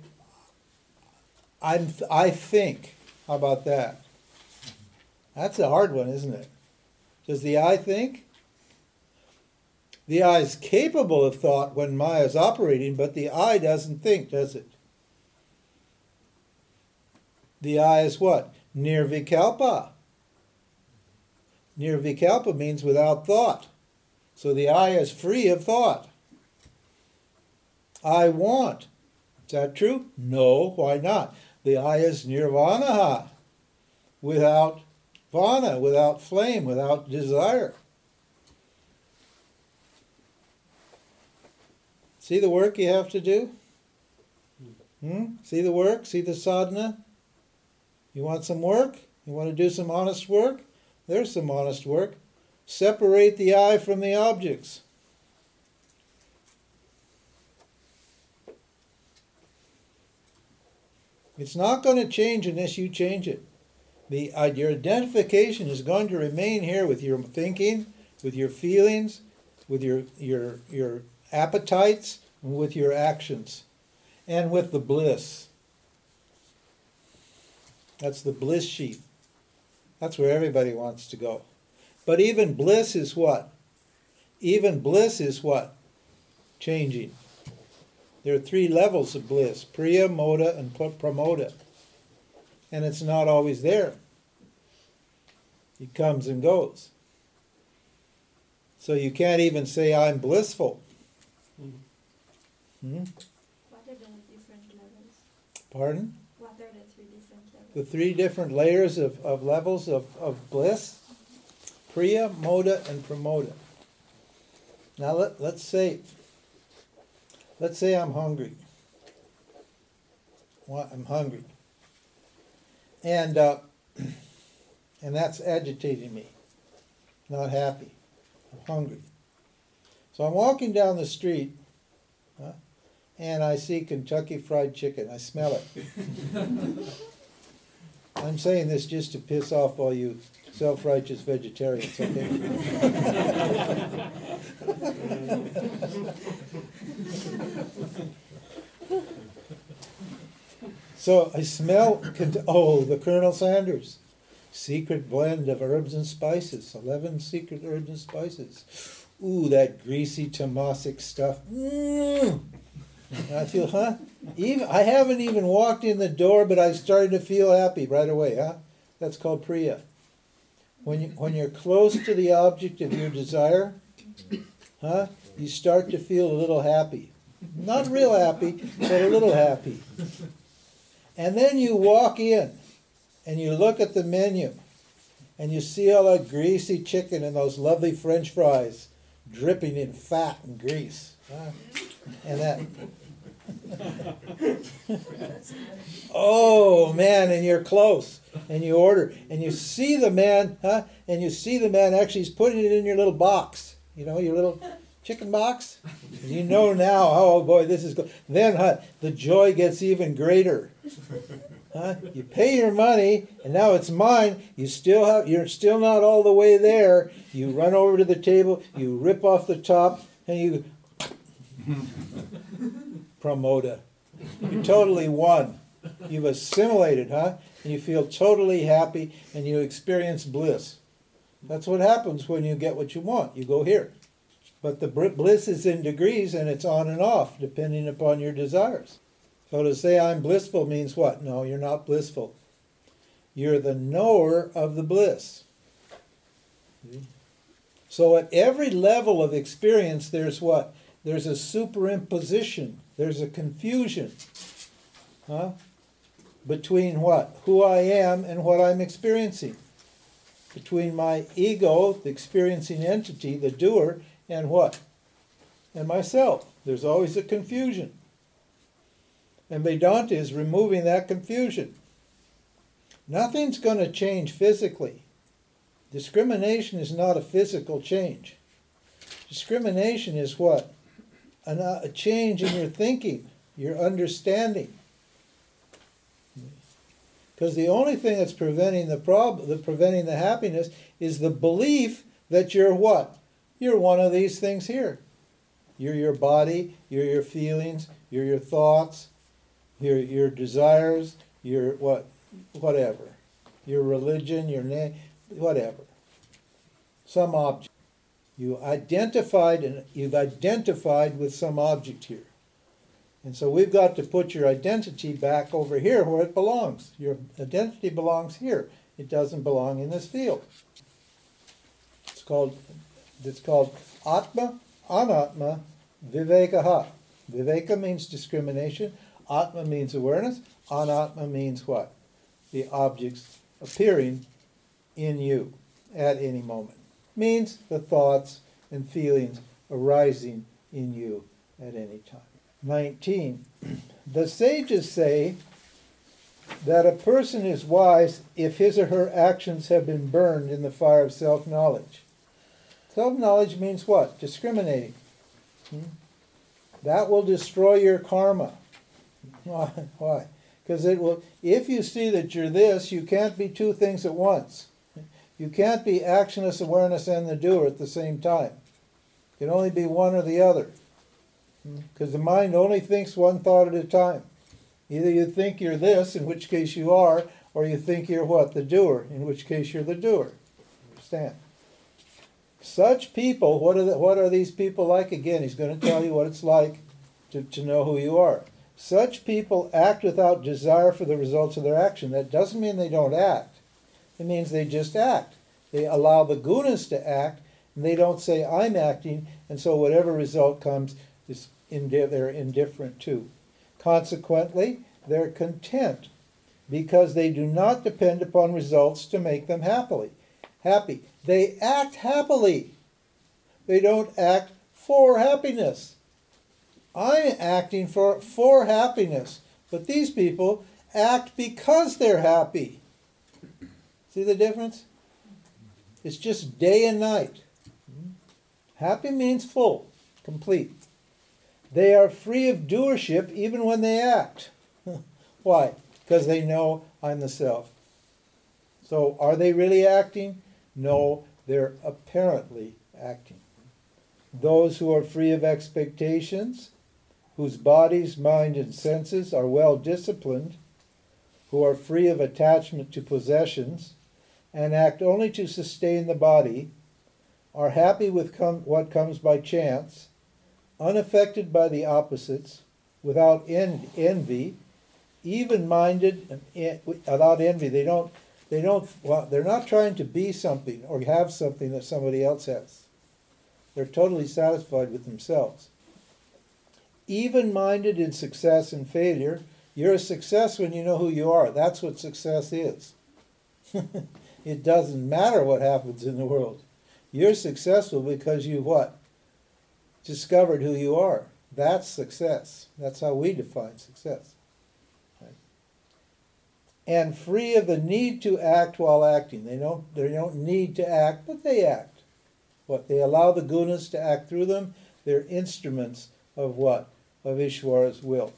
I'm I think. How about that? That's a hard one, isn't it? Does the I think? The I is capable of thought when Maya is operating, but the I doesn't think, does it? The I is what? Nirvikalpa. Nirvikalpa means without thought. So the I is free of thought. I want. Is that true? No, why not? The I is nirvana, without vana, without flame, without desire. See the work you have to do? Hmm? See the work? See the sadhana? You want some work? You want to do some honest work? There's some honest work. Separate the I from the objects. It's not going to change unless you change it. The, uh, your identification is going to remain here with your thinking, with your feelings, with your, your, your appetites, with your actions, and with the bliss. That's the bliss sheath. That's where everybody wants to go. But even bliss is what? Even bliss is what? Changing. There are three levels of bliss Priya, Moda, and Pramoda. And it's not always there, it comes and goes. So you can't even say, I'm blissful. Hmm? What are the different levels? Pardon? What are the three different levels? The three different layers of, of levels of, of bliss Priya, Moda, and Pramoda. Now let, let's say, let's say I'm hungry. Well, I'm hungry. And, uh, and that's agitating me. Not happy. I'm hungry. So I'm walking down the street huh, and I see Kentucky Fried Chicken. I smell it. I'm saying this just to piss off all you self righteous vegetarians, okay? so I smell, oh, the Colonel Sanders secret blend of herbs and spices, 11 secret herbs and spices. Ooh, that greasy tamasic stuff. Mm. I feel, huh? Even I haven't even walked in the door, but I started to feel happy right away, huh? That's called Priya. When you when you're close to the object of your desire, huh? You start to feel a little happy. Not real happy, but a little happy. And then you walk in and you look at the menu and you see all that greasy chicken and those lovely french fries dripping in fat and grease. Huh? And that oh man, and you're close, and you order, and you see the man, huh? And you see the man actually he's putting it in your little box, you know, your little chicken box. You know now, oh boy, this is good. Then, huh, the joy gets even greater. Huh? You pay your money, and now it's mine. You still have, you're still not all the way there. You run over to the table, you rip off the top, and you Pramoda. You totally won. You've assimilated, huh? And you feel totally happy and you experience bliss. That's what happens when you get what you want. You go here. But the bliss is in degrees and it's on and off depending upon your desires. So to say I'm blissful means what? No, you're not blissful. You're the knower of the bliss. So at every level of experience, there's what? There's a superimposition there's a confusion huh, between what? Who I am and what I'm experiencing. Between my ego, the experiencing entity, the doer, and what? And myself. There's always a confusion. And Vedanta is removing that confusion. Nothing's going to change physically. Discrimination is not a physical change. Discrimination is what? Uh, a change in your thinking, your understanding. Because the only thing that's preventing the problem, the preventing the happiness, is the belief that you're what? You're one of these things here. You're your body, you're your feelings, you're your thoughts, your your desires, your what, whatever, your religion, your name, whatever. Some object. You identified and you've identified with some object here. And so we've got to put your identity back over here where it belongs. Your identity belongs here. It doesn't belong in this field. It's called it's called Atma, Anatma, Vivekaha. Viveka means discrimination. Atma means awareness. Anatma means what? The objects appearing in you at any moment means the thoughts and feelings arising in you at any time. 19. The sages say that a person is wise if his or her actions have been burned in the fire of self knowledge. Self knowledge means what? Discriminating. Hmm? That will destroy your karma. Why? Because it will. If you see that you're this, you can't be two things at once. You can't be actionless awareness and the doer at the same time. It can only be one or the other. Because the mind only thinks one thought at a time. Either you think you're this, in which case you are, or you think you're what? The doer, in which case you're the doer. Understand? Such people, what are, the, what are these people like? Again, he's going to tell you what it's like to, to know who you are. Such people act without desire for the results of their action. That doesn't mean they don't act, it means they just act. They allow the gunas to act, and they don't say, I'm acting, and so whatever result comes, is indi- they're indifferent to. Consequently, they're content because they do not depend upon results to make them happily happy. They act happily. They don't act for happiness. I'm acting for for happiness, but these people act because they're happy. See the difference? It's just day and night. Happy means full, complete. They are free of doership even when they act. Why? Because they know I'm the self. So are they really acting? No, they're apparently acting. Those who are free of expectations, whose bodies, mind, and senses are well disciplined, who are free of attachment to possessions, and act only to sustain the body, are happy with com- what comes by chance, unaffected by the opposites, without en- envy, even-minded, and without envy. They don't. They don't. Well, they're not trying to be something or have something that somebody else has. They're totally satisfied with themselves. Even-minded in success and failure. You're a success when you know who you are. That's what success is. it doesn't matter what happens in the world. You're successful because you what? Discovered who you are. That's success. That's how we define success. And free of the need to act while acting. They don't they don't need to act, but they act. What? They allow the gunas to act through them. They're instruments of what? Of Ishvara's will.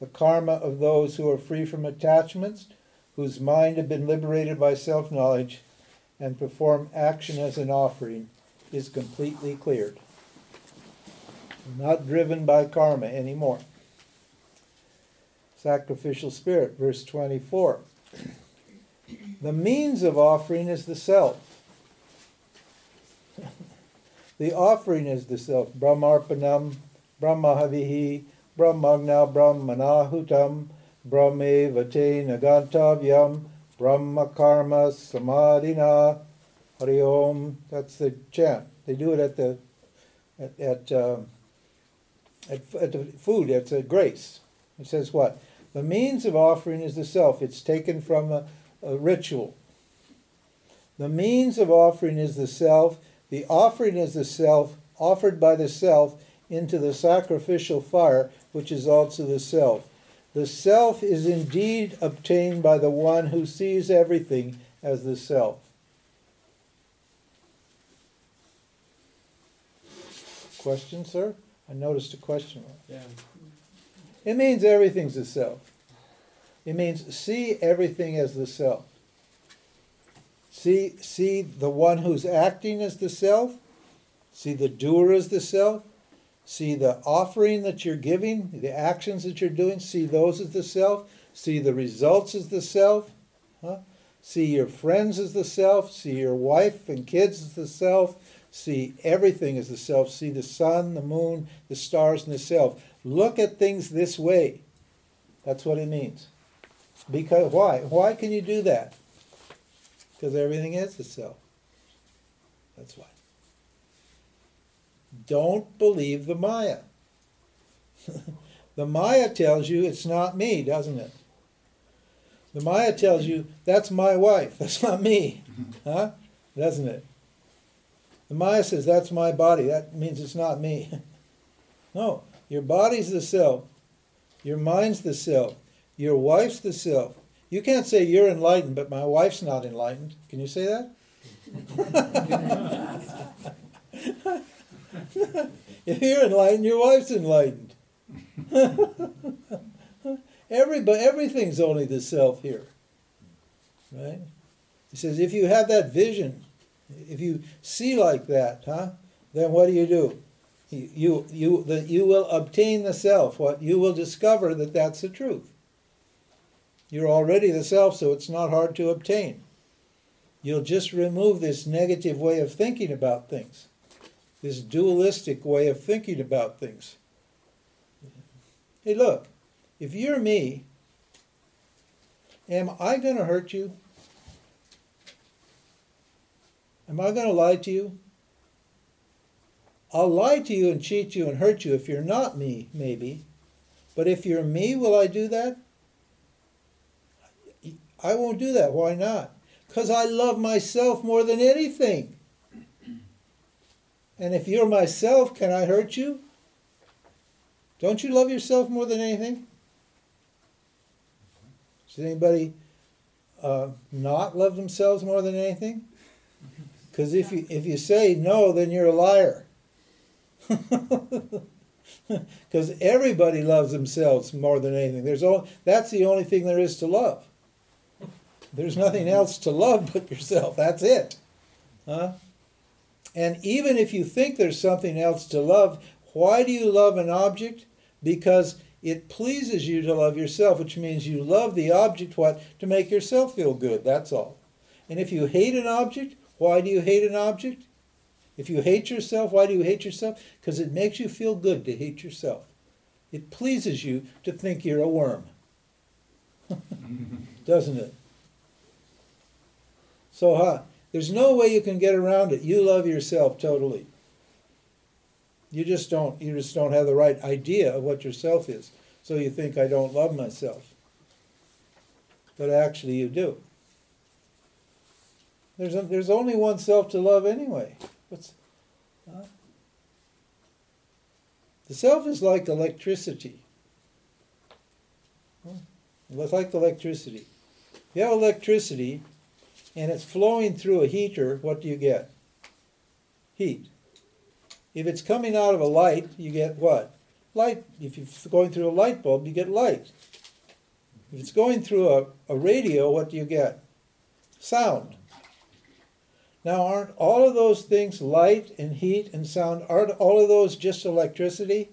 The karma of those who are free from attachments, whose mind have been liberated by self knowledge, and perform action as an offering, is completely cleared. Not driven by karma anymore. Sacrificial spirit, verse 24. The means of offering is the self. the offering is the self. Brahmarpanam, Brahmahavihi, Brahmagna Brahmanahutam, Brahmevate Nagantavyam, Brahma Karma Samadhina, Hari Om. That's the chant. They do it at the at at, uh, at, at the food. It's a grace. It says what? The means of offering is the self. It's taken from a, a ritual. The means of offering is the self. The offering is the self, offered by the self into the sacrificial fire, which is also the self. The self is indeed obtained by the one who sees everything as the self. Question, sir? I noticed a question. Yeah. It means everything's the self. It means see everything as the self. See, see the one who's acting as the self. See the doer as the self. See the offering that you're giving, the actions that you're doing. See those as the self. See the results as the self. Huh? See your friends as the self. See your wife and kids as the self. See everything as the self. See the sun, the moon, the stars, and the self. Look at things this way. That's what it means. Because why? Why can you do that? Because everything is the self. That's why. Don't believe the Maya. the Maya tells you it's not me, doesn't it? The Maya tells you that's my wife, that's not me. Huh? Doesn't it? The Maya says that's my body, that means it's not me. no, your body's the self. Your mind's the self. Your wife's the self. You can't say you're enlightened, but my wife's not enlightened. Can you say that? If you're enlightened, your wife's enlightened. Everybody, everything's only the self here. Right? He says, if you have that vision, if you see like that, huh, then what do you do? You, you, you, that you will obtain the self. What you will discover that that's the truth. You're already the self, so it's not hard to obtain. You'll just remove this negative way of thinking about things, this dualistic way of thinking about things. Hey, look, if you're me, am I going to hurt you? Am I going to lie to you? I'll lie to you and cheat you and hurt you if you're not me, maybe. But if you're me, will I do that? I won't do that. Why not? Because I love myself more than anything. And if you're myself, can I hurt you? Don't you love yourself more than anything? Does anybody uh, not love themselves more than anything? Because if you if you say no, then you're a liar. Because everybody loves themselves more than anything. There's all that's the only thing there is to love. There's nothing else to love but yourself. That's it. Huh? And even if you think there's something else to love, why do you love an object? Because it pleases you to love yourself, which means you love the object what to make yourself feel good. That's all. And if you hate an object, why do you hate an object? If you hate yourself, why do you hate yourself? Because it makes you feel good to hate yourself. It pleases you to think you're a worm. Doesn't it? So, huh? There's no way you can get around it. You love yourself totally. You just don't you just don't have the right idea of what yourself is. So you think I don't love myself. But actually you do. There's a, there's only one self to love anyway. What's huh? The self is like electricity. Hmm? It's like electricity. You have electricity and it's flowing through a heater, what do you get? Heat. If it's coming out of a light, you get what? Light. If it's going through a light bulb, you get light. If it's going through a, a radio, what do you get? Sound. Now, aren't all of those things, light and heat and sound, aren't all of those just electricity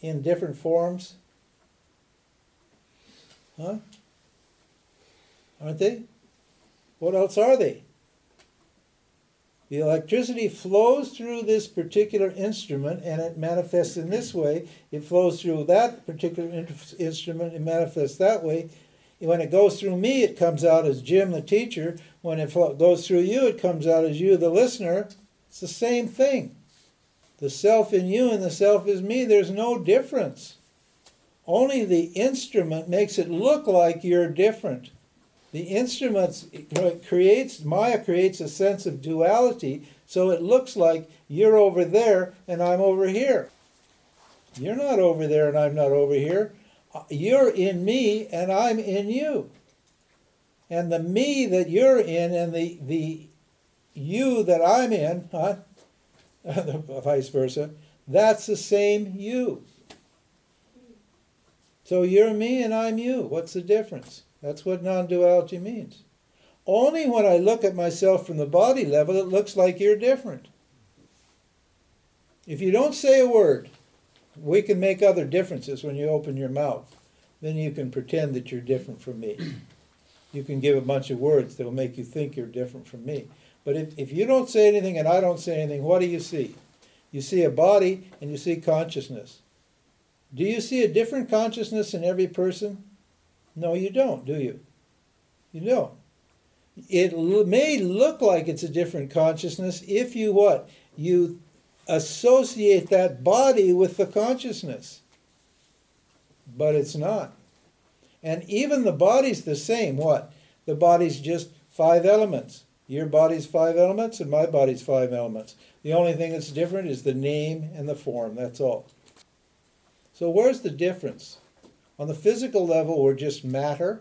in different forms? Huh? Aren't they? What else are they? The electricity flows through this particular instrument and it manifests in this way. It flows through that particular instrument and manifests that way. When it goes through me, it comes out as Jim, the teacher. When it goes through you, it comes out as you, the listener. It's the same thing. The self in you and the self is me. There's no difference. Only the instrument makes it look like you're different the instruments creates Maya creates a sense of duality, so it looks like you're over there and I'm over here. You're not over there and I'm not over here. You're in me and I'm in you. And the me that you're in and the the you that I'm in, huh? vice versa, that's the same you. So you're me and I'm you. What's the difference? That's what non duality means. Only when I look at myself from the body level, it looks like you're different. If you don't say a word, we can make other differences when you open your mouth. Then you can pretend that you're different from me. You can give a bunch of words that will make you think you're different from me. But if, if you don't say anything and I don't say anything, what do you see? You see a body and you see consciousness. Do you see a different consciousness in every person? No, you don't, do you? You don't. It may look like it's a different consciousness if you what? You associate that body with the consciousness. But it's not. And even the body's the same. What? The body's just five elements. Your body's five elements and my body's five elements. The only thing that's different is the name and the form. That's all. So, where's the difference? On the physical level, we're just matter,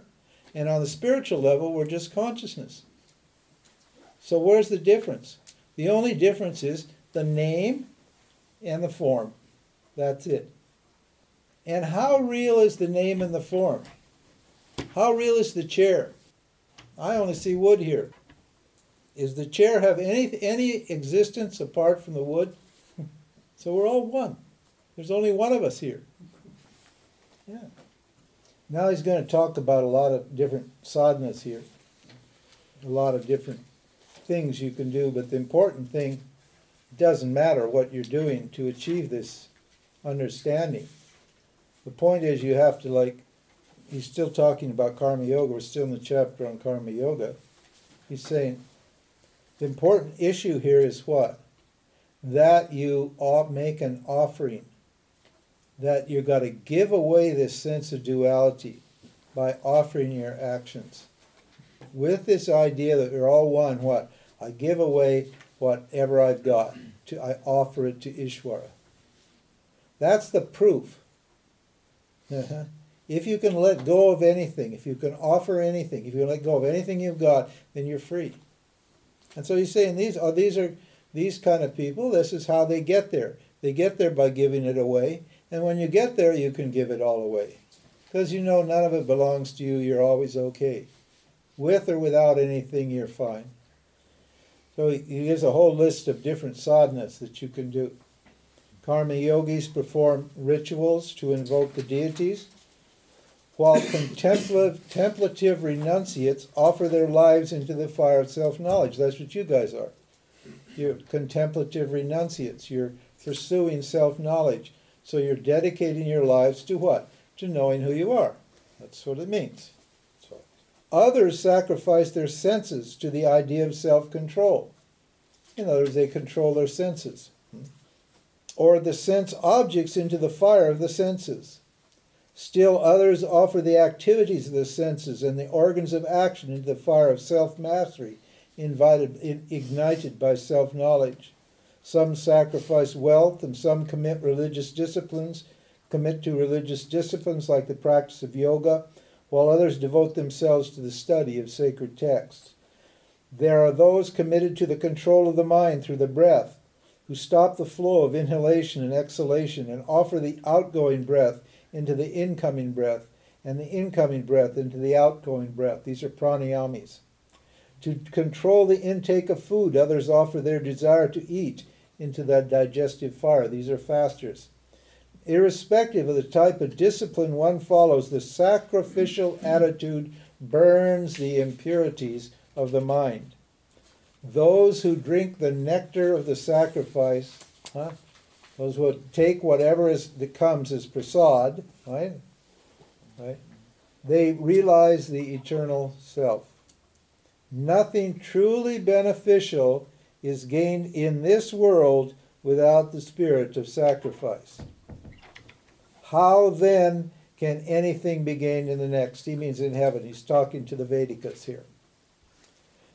and on the spiritual level, we're just consciousness. So, where's the difference? The only difference is the name and the form. That's it. And how real is the name and the form? How real is the chair? I only see wood here. Is the chair have any any existence apart from the wood? So we're all one. There's only one of us here. Yeah. Now he's going to talk about a lot of different sadhanas here, a lot of different things you can do, but the important thing doesn't matter what you're doing to achieve this understanding. The point is, you have to like. He's still talking about karma yoga. We're still in the chapter on karma yoga. He's saying the important issue here is what that you make an offering. That you've got to give away this sense of duality by offering your actions. With this idea that we're all one, what? I give away whatever I've got. To, I offer it to Ishwara. That's the proof. Uh-huh. If you can let go of anything, if you can offer anything, if you let go of anything you've got, then you're free. And so he's saying these are these are these kind of people, this is how they get there. They get there by giving it away. And when you get there, you can give it all away. Because you know none of it belongs to you, you're always okay. With or without anything, you're fine. So he gives a whole list of different sadhanas that you can do. Karma yogis perform rituals to invoke the deities, while contemplative, contemplative renunciates offer their lives into the fire of self knowledge. That's what you guys are. You're contemplative renunciates. You're pursuing self knowledge. So you're dedicating your lives to what? To knowing who you are. That's what it means. Others sacrifice their senses to the idea of self control. In other words, they control their senses. Hmm, or the sense objects into the fire of the senses. Still others offer the activities of the senses and the organs of action into the fire of self mastery, ignited by self knowledge. Some sacrifice wealth, and some commit religious disciplines, commit to religious disciplines like the practice of yoga, while others devote themselves to the study of sacred texts. There are those committed to the control of the mind through the breath, who stop the flow of inhalation and exhalation and offer the outgoing breath into the incoming breath and the incoming breath into the outgoing breath. These are pranayamis. To control the intake of food, others offer their desire to eat into that digestive fire. These are fasters. Irrespective of the type of discipline one follows, the sacrificial attitude burns the impurities of the mind. Those who drink the nectar of the sacrifice, huh? those who take whatever is, that comes as prasad, right? Right? They realize the eternal self. Nothing truly beneficial is gained in this world without the spirit of sacrifice. How then can anything be gained in the next? He means in heaven. He's talking to the Vedikas here.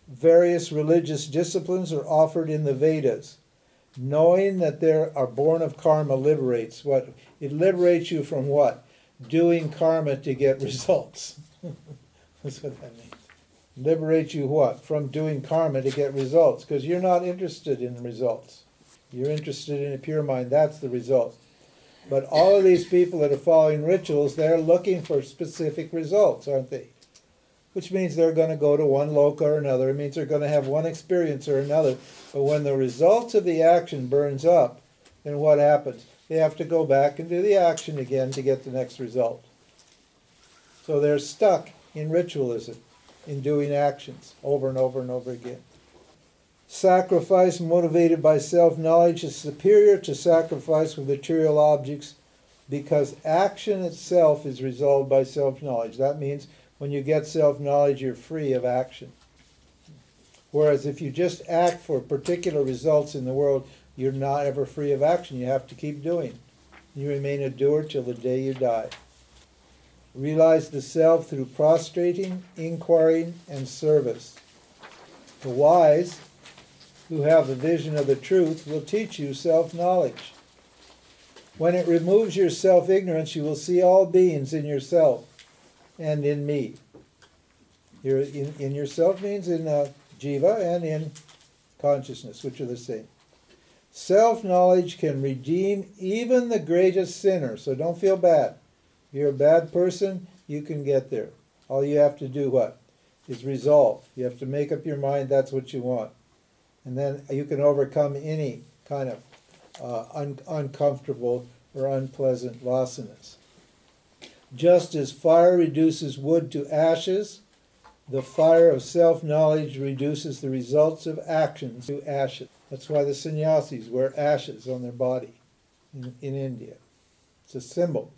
Various religious disciplines are offered in the Vedas. Knowing that there are born of karma liberates what? It liberates you from what? Doing karma to get results. That's what that means liberate you what? From doing karma to get results, because you're not interested in results. You're interested in a pure mind. That's the result. But all of these people that are following rituals, they're looking for specific results, aren't they? Which means they're going to go to one loka or another. It means they're going to have one experience or another. But when the results of the action burns up, then what happens? They have to go back and do the action again to get the next result. So they're stuck in ritualism in doing actions over and over and over again. Sacrifice motivated by self knowledge is superior to sacrifice with material objects because action itself is resolved by self knowledge. That means when you get self knowledge, you're free of action. Whereas if you just act for particular results in the world, you're not ever free of action. You have to keep doing. You remain a doer till the day you die. Realize the self through prostrating, inquiring, and service. The wise, who have the vision of the truth, will teach you self knowledge. When it removes your self ignorance, you will see all beings in yourself and in me. Here, in, in yourself means in uh, jiva and in consciousness, which are the same. Self knowledge can redeem even the greatest sinner, so don't feel bad you're a bad person, you can get there. All you have to do what? Is resolve. You have to make up your mind that's what you want. And then you can overcome any kind of uh, un- uncomfortable or unpleasant vasanas. Just as fire reduces wood to ashes, the fire of self knowledge reduces the results of actions to ashes. That's why the sannyasis wear ashes on their body in, in India. It's a symbol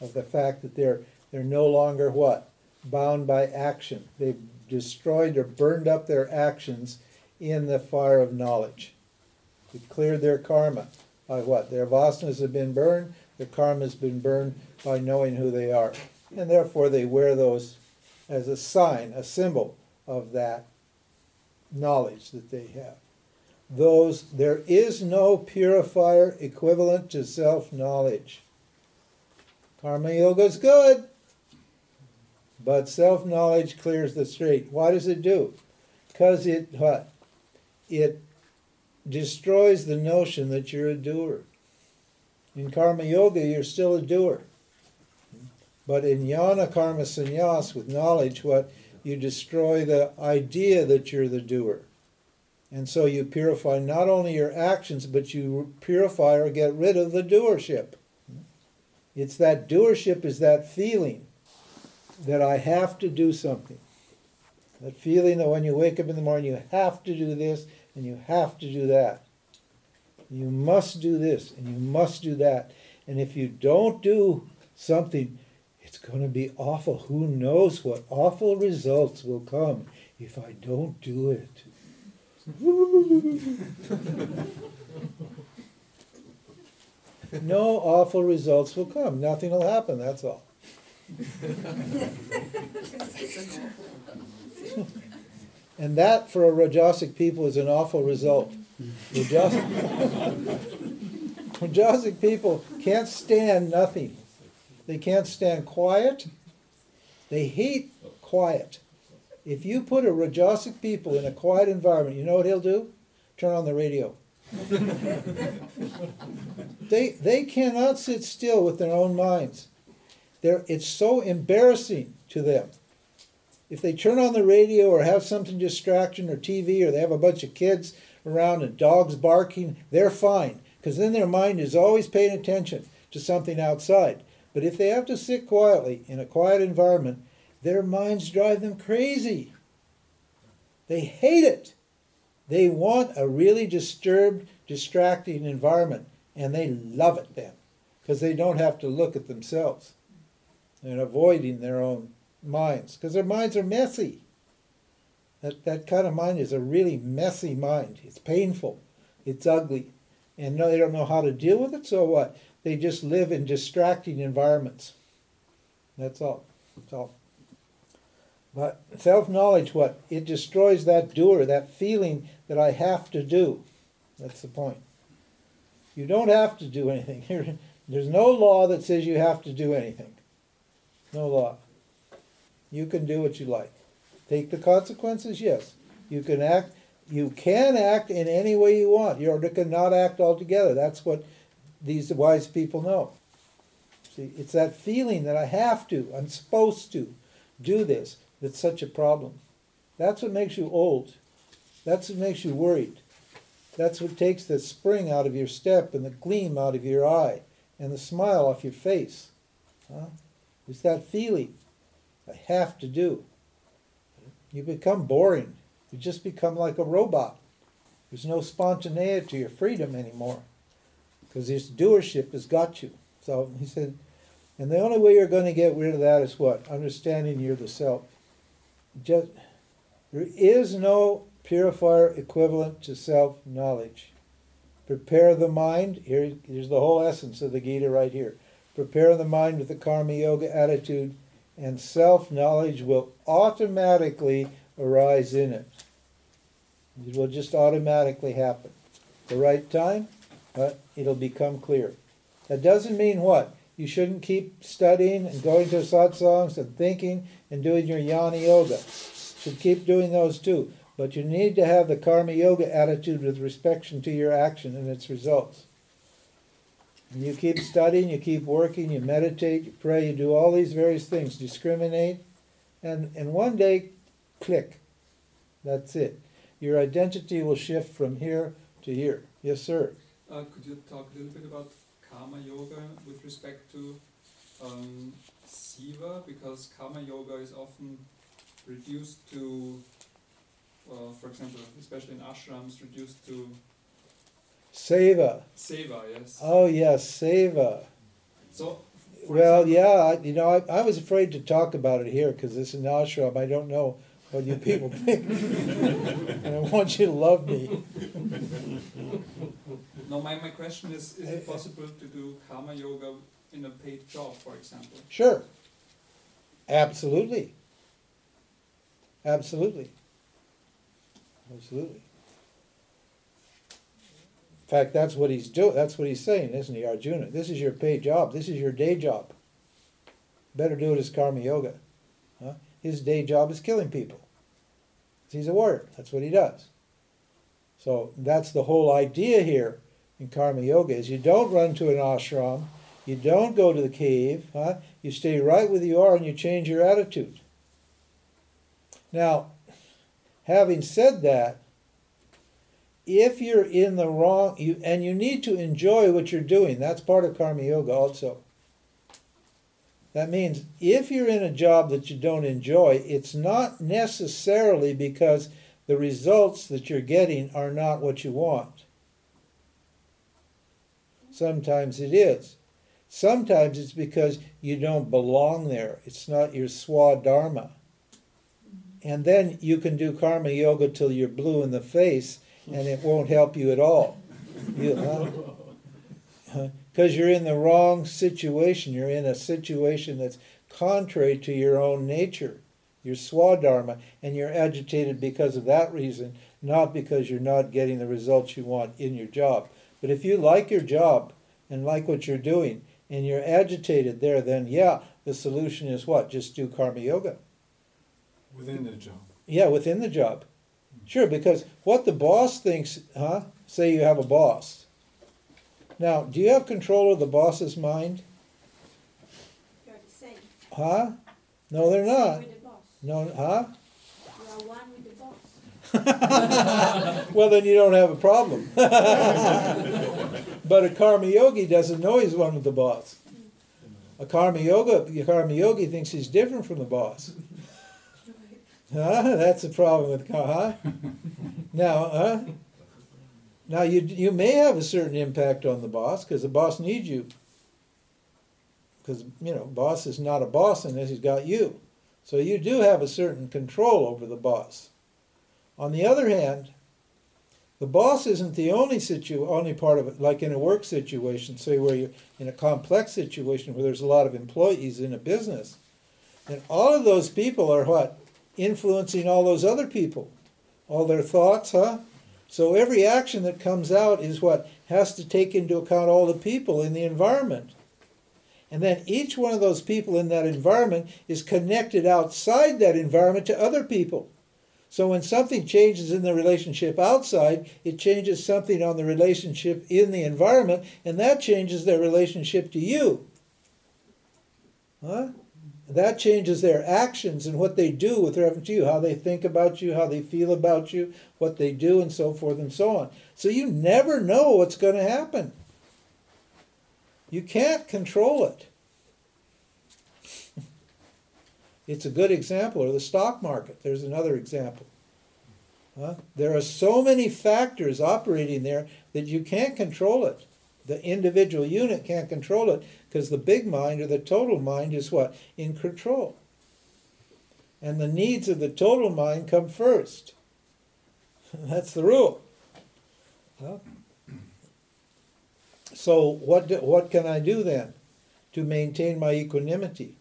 of the fact that they're they're no longer what? Bound by action. They've destroyed or burned up their actions in the fire of knowledge. They've cleared their karma by what? Their vasanas have been burned, their karma has been burned by knowing who they are. And therefore they wear those as a sign, a symbol of that knowledge that they have. Those there is no purifier equivalent to self-knowledge. Karma yoga is good, but self-knowledge clears the street. Why does it do? Because it what? It destroys the notion that you're a doer. In karma yoga, you're still a doer. But in jnana karma sannyas, with knowledge, what you destroy the idea that you're the doer. And so you purify not only your actions, but you purify or get rid of the doership. It's that doership is that feeling that I have to do something. That feeling that when you wake up in the morning, you have to do this and you have to do that. You must do this and you must do that. And if you don't do something, it's going to be awful. Who knows what awful results will come if I don't do it? no awful results will come. Nothing will happen, that's all. and that for a Rajasic people is an awful result. Rajasic, Rajasic people can't stand nothing. They can't stand quiet. They hate quiet. If you put a Rajasic people in a quiet environment, you know what he'll do? Turn on the radio. they, they cannot sit still with their own minds. They're, it's so embarrassing to them. If they turn on the radio or have something distraction or TV or they have a bunch of kids around and dogs barking, they're fine because then their mind is always paying attention to something outside. But if they have to sit quietly in a quiet environment, their minds drive them crazy. They hate it. They want a really disturbed, distracting environment, and they love it then because they don't have to look at themselves and avoiding their own minds because their minds are messy. That, that kind of mind is a really messy mind. It's painful, it's ugly, and no, they don't know how to deal with it, so what? They just live in distracting environments. That's all. That's all. But self knowledge, what? It destroys that doer, that feeling that I have to do. That's the point. You don't have to do anything. There's no law that says you have to do anything. No law. You can do what you like. Take the consequences, yes. You can act you can act in any way you want. You cannot act altogether. That's what these wise people know. See, it's that feeling that I have to, I'm supposed to do this that's such a problem. That's what makes you old. That's what makes you worried. That's what takes the spring out of your step and the gleam out of your eye and the smile off your face. Huh? It's that feeling I have to do. You become boring. You just become like a robot. There's no spontaneity or freedom anymore because this doership has got you. So he said, and the only way you're going to get rid of that is what? Understanding you're the self. Just, there is no purifier equivalent to self knowledge. Prepare the mind. Here, here's the whole essence of the Gita right here. Prepare the mind with the karma yoga attitude, and self knowledge will automatically arise in it. It will just automatically happen. The right time, but it'll become clear. That doesn't mean what? You shouldn't keep studying and going to satsangs and thinking and doing your jnana yoga. You should keep doing those too. But you need to have the karma yoga attitude with respect to your action and its results. And you keep studying, you keep working, you meditate, you pray, you do all these various things, discriminate, and, and one day, click. That's it. Your identity will shift from here to here. Yes, sir. Uh, could you talk a little bit about karma yoga with respect to um, siva? Because karma yoga is often reduced to, uh, for example, especially in ashrams, reduced to Seva. seva. Yes. Oh yes, seva. So. Well, example- yeah, you know, I, I was afraid to talk about it here because it's an ashram. I don't know what you people think, and I want you to love me. No, my, my question is: Is it possible to do karma yoga in a paid job, for example? Sure. Absolutely. Absolutely. Absolutely. In fact, that's what he's doing. That's what he's saying, isn't he, Arjuna? This is your paid job. This is your day job. Better do it as karma yoga. Huh? His day job is killing people. He's a warrior. That's what he does. So that's the whole idea here in karma yoga is you don't run to an ashram, you don't go to the cave, huh? You stay right where you are and you change your attitude. Now, having said that, if you're in the wrong you and you need to enjoy what you're doing, that's part of karma yoga also. That means if you're in a job that you don't enjoy, it's not necessarily because the results that you're getting are not what you want. Sometimes it is. Sometimes it's because you don't belong there. It's not your swadharma. And then you can do karma yoga till you're blue in the face and it won't help you at all. Because you're in the wrong situation. You're in a situation that's contrary to your own nature, your swadharma, and you're agitated because of that reason, not because you're not getting the results you want in your job. But if you like your job and like what you're doing, and you're agitated there, then yeah, the solution is what? Just do karma yoga. Within the job. Yeah, within the job. Sure, because what the boss thinks, huh? Say you have a boss. Now, do you have control of the boss's mind? You're the same. Huh? No, they're not. with the boss. No, huh? You are one with the boss. Well, then you don't have a problem. but a karma yogi doesn't know he's one with the boss. A karma yoga, a karma yogi thinks he's different from the boss. That's the problem with huh? Now? Now you you may have a certain impact on the boss because the boss needs you. Because you know, boss is not a boss unless he's got you. So you do have a certain control over the boss. On the other hand, the boss isn't the only situ only part of it. Like in a work situation, say where you're in a complex situation where there's a lot of employees in a business, and all of those people are what influencing all those other people, all their thoughts, huh? So every action that comes out is what has to take into account all the people in the environment. And then each one of those people in that environment is connected outside that environment to other people. So when something changes in the relationship outside, it changes something on the relationship in the environment, and that changes their relationship to you. Huh? That changes their actions and what they do with reference to you, how they think about you, how they feel about you, what they do, and so forth and so on. So you never know what's going to happen. You can't control it. It's a good example, or the stock market. There's another example. Huh? There are so many factors operating there that you can't control it. The individual unit can't control it because the big mind or the total mind is what? In control. And the needs of the total mind come first. That's the rule. So what do, what can I do then to maintain my equanimity?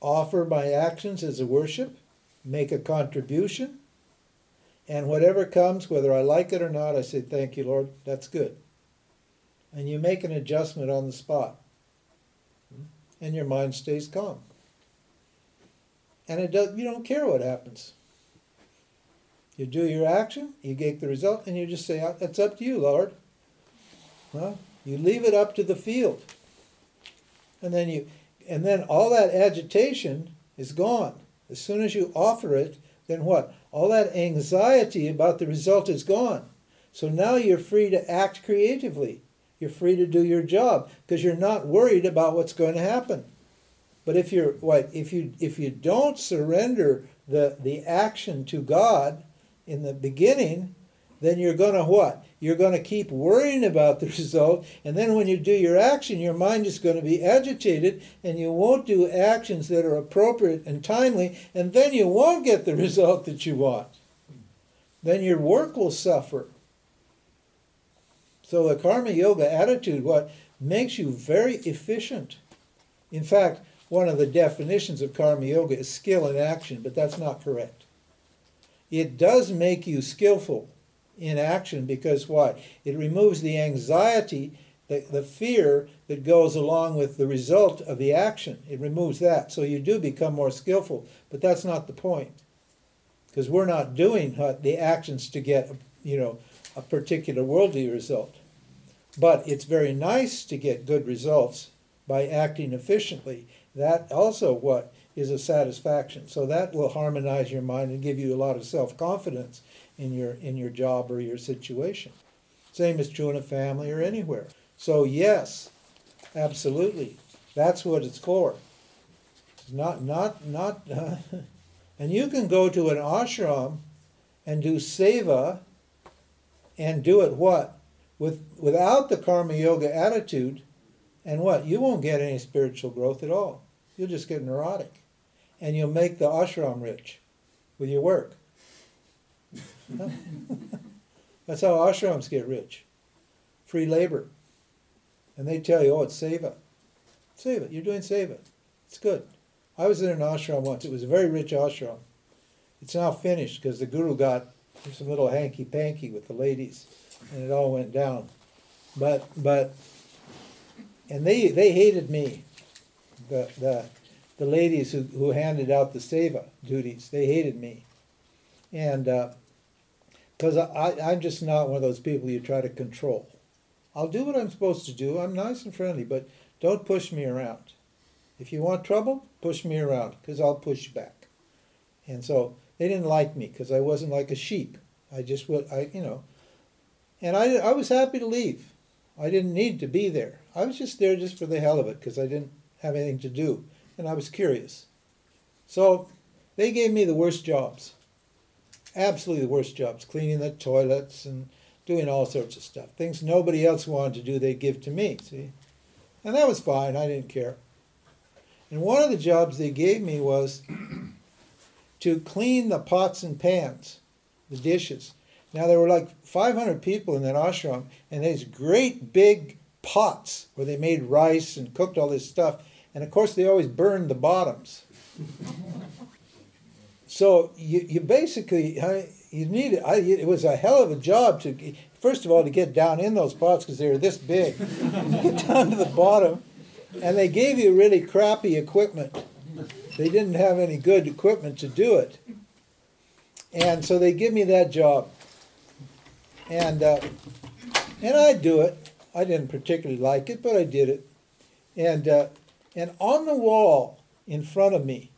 Offer my actions as a worship, make a contribution, and whatever comes, whether I like it or not, I say, Thank you, Lord, that's good. And you make an adjustment on the spot. And your mind stays calm. And it does you don't care what happens. You do your action, you get the result, and you just say, ah, That's up to you, Lord. Huh? You leave it up to the field. And then you and then all that agitation is gone. As soon as you offer it, then what? All that anxiety about the result is gone. So now you're free to act creatively. You're free to do your job because you're not worried about what's going to happen. But if you're what if you if you don't surrender the the action to God in the beginning, then you're going to what? You're going to keep worrying about the result, and then when you do your action, your mind is going to be agitated, and you won't do actions that are appropriate and timely, and then you won't get the result that you want. Then your work will suffer. So the karma yoga attitude, what makes you very efficient. In fact, one of the definitions of karma yoga is skill in action, but that's not correct. It does make you skillful in action because what? It removes the anxiety, the, the fear that goes along with the result of the action. It removes that. So you do become more skillful, but that's not the point. Because we're not doing uh, the actions to get, you know, a particular worldly result. But it's very nice to get good results by acting efficiently. That also what is a satisfaction. So that will harmonize your mind and give you a lot of self-confidence in your in your job or your situation. Same is true in a family or anywhere. So yes, absolutely, that's what it's for. Not not not, uh, and you can go to an ashram and do seva and do it what with without the karma yoga attitude, and what you won't get any spiritual growth at all. You'll just get neurotic, and you'll make the ashram rich with your work. That's how ashrams get rich. Free labor. And they tell you, oh, it's seva. Seva, you're doing seva. It's good. I was in an ashram once. It was a very rich ashram. It's now finished because the guru got some little hanky panky with the ladies, and it all went down. But but and they they hated me. The the the ladies who, who handed out the seva duties, they hated me. And uh, because I, I'm just not one of those people you try to control. I'll do what I'm supposed to do. I'm nice and friendly, but don't push me around. If you want trouble, push me around because I'll push back. And so they didn't like me because I wasn't like a sheep. I just would, I you know, and I I was happy to leave. I didn't need to be there. I was just there just for the hell of it because I didn't have anything to do and I was curious. So they gave me the worst jobs. Absolutely the worst jobs, cleaning the toilets and doing all sorts of stuff. Things nobody else wanted to do, they'd give to me, see? And that was fine, I didn't care. And one of the jobs they gave me was to clean the pots and pans, the dishes. Now there were like 500 people in that ashram, and these great big pots where they made rice and cooked all this stuff. And of course, they always burned the bottoms. so you, you basically you need I, it was a hell of a job to first of all to get down in those pots because they were this big, get down to the bottom, and they gave you really crappy equipment. They didn't have any good equipment to do it, and so they give me that job, and uh, and I do it. I didn't particularly like it, but I did it, and. Uh, and on the wall in front of me,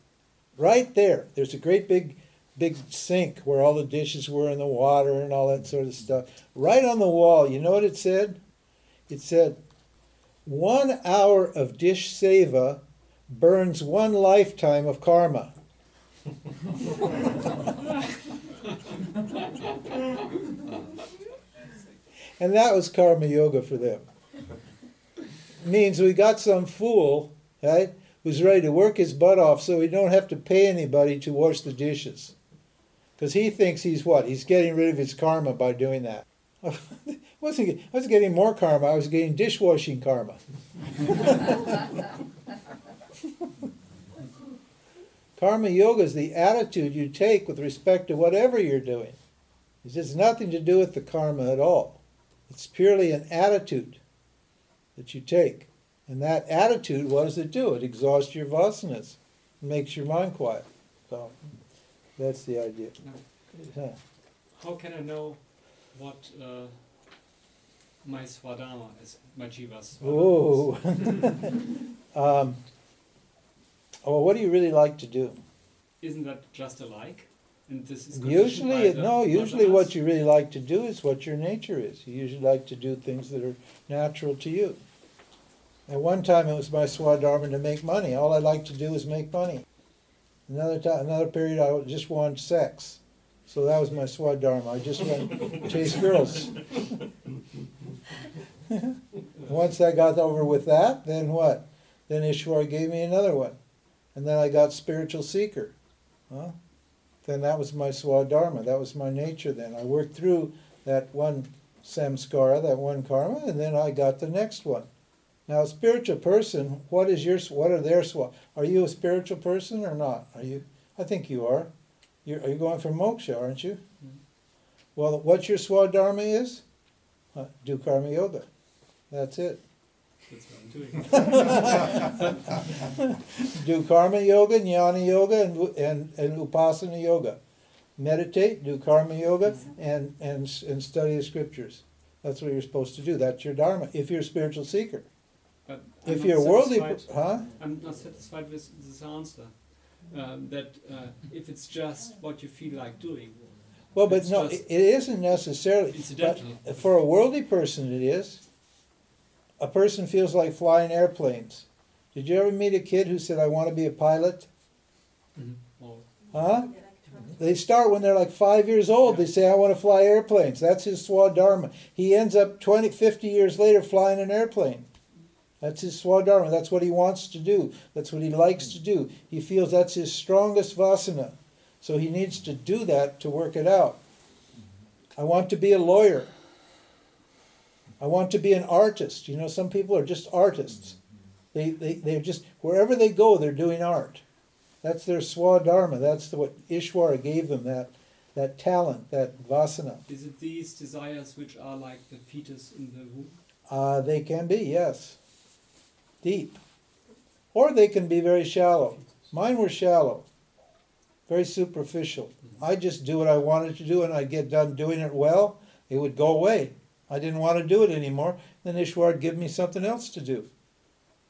right there, there's a great big, big sink where all the dishes were in the water and all that sort of stuff. Right on the wall, you know what it said? It said, one hour of dish seva burns one lifetime of karma. and that was karma yoga for them. means we got some fool right, who's ready to work his butt off so he don't have to pay anybody to wash the dishes. Because he thinks he's what? He's getting rid of his karma by doing that. I wasn't, I was getting more karma, I was getting dishwashing karma. karma yoga is the attitude you take with respect to whatever you're doing. It has nothing to do with the karma at all. It's purely an attitude that you take. And that attitude, what does it do? It exhausts your vasanas, makes your mind quiet. So that's the idea. How can I know what uh, my swadharma is, my jiva's Oh. um, oh, what do you really like to do? Isn't that just a like? And this is Usually, no, usually what you really like to do is what your nature is. You usually like to do things that are natural to you. At one time, it was my swadharma to make money. All I like to do is make money. Another time, another period, I just wanted sex. So that was my swadharma. I just went to chase girls. Once I got over with that, then what? Then Ishwar gave me another one. And then I got spiritual seeker. Huh? Then that was my swadharma. That was my nature then. I worked through that one samskara, that one karma, and then I got the next one. Now, a spiritual person, what is your, what are their swa? Are you a spiritual person or not? Are you? I think you are. You're, are you going for moksha, aren't you? Mm. Well, what your swadharma is? Uh, do karma yoga. That's it. That's what I'm doing. do karma yoga, jnana yoga, and, and, and upasana yoga. Meditate, do karma yoga, and, and, and study the scriptures. That's what you're supposed to do. That's your dharma. If you're a spiritual seeker. But I'm If you're a worldly, satisfied- huh? I'm not satisfied with this answer. Um, that uh, if it's just what you feel like doing, Well, but no, just it it isn't necessarily. incidental. For a worldly person, it is. A person feels like flying airplanes. Did you ever meet a kid who said, "I want to be a pilot"? Mhm. Huh? They start when they're like five years old. They say, I want to fly airplanes. That's his swadharma. He ends up 20, 50 years later flying an airplane. That's his swadharma. That's what he wants to do. That's what he likes to do. He feels that's his strongest vasana. So he needs to do that to work it out. I want to be a lawyer. I want to be an artist. You know, some people are just artists. They, they, they're just, wherever they go, they're doing art. That's their swadharma. That's the, what Ishwara gave them that that talent, that vasana. is it these desires which are like the fetus in the womb? Uh, they can be yes, deep, or they can be very shallow. Mine were shallow, very superficial. I just do what I wanted to do, and I'd get done doing it well. It would go away. I didn't want to do it anymore. Then Ishwar would give me something else to do.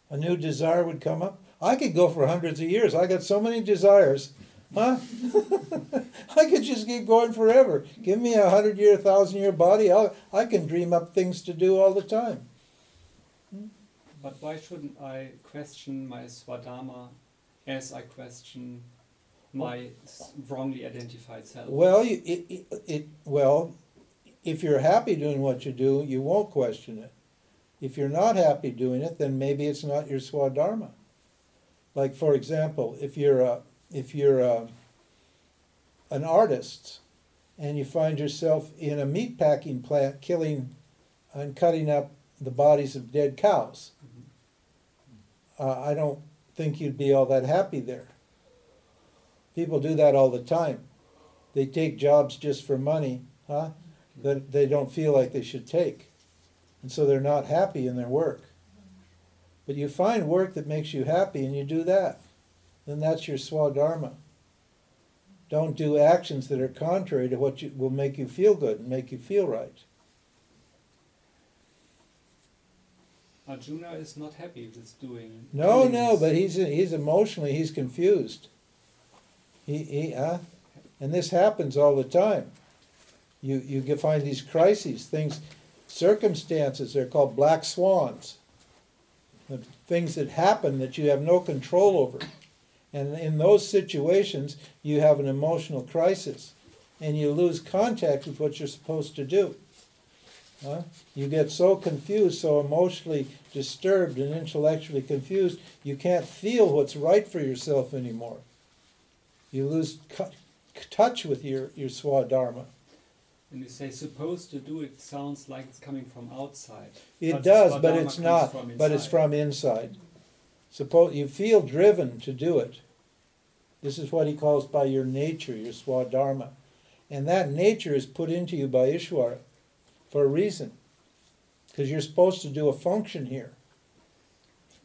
A new desire would come up. I could go for hundreds of years. I got so many desires. Huh? I could just keep going forever. Give me a hundred year, thousand year body. I'll, I can dream up things to do all the time. But why shouldn't I question my swadharma as I question my wrongly identified self? Well, you, it, it, it, well, if you're happy doing what you do, you won't question it. If you're not happy doing it, then maybe it's not your swadharma. Like for example, if you're a, if you're a, an artist and you find yourself in a meat packing plant killing and cutting up the bodies of dead cows, uh, I don't think you'd be all that happy there. People do that all the time. They take jobs just for money, huh? That they don't feel like they should take. And so they're not happy in their work. But you find work that makes you happy and you do that. Then that's your swadharma. Don't do actions that are contrary to what you, will make you feel good and make you feel right. Arjuna is not happy with doing. No, doing no, but he's he's emotionally he's confused. He he huh? And this happens all the time. You you can find these crises, things, circumstances. They're called black swans. The things that happen that you have no control over, and in those situations you have an emotional crisis, and you lose contact with what you're supposed to do. Huh? You get so confused, so emotionally disturbed and intellectually confused, you can't feel what's right for yourself anymore. You lose touch with your, your swadharma. When you say supposed to do it, sounds like it's coming from outside. It But does, but it's not. But it's from inside. Suppose you feel driven to do it. This is what he calls by your nature, your swadharma. And that nature is put into you by Ishwara for a reason. Because you're supposed to do a function here.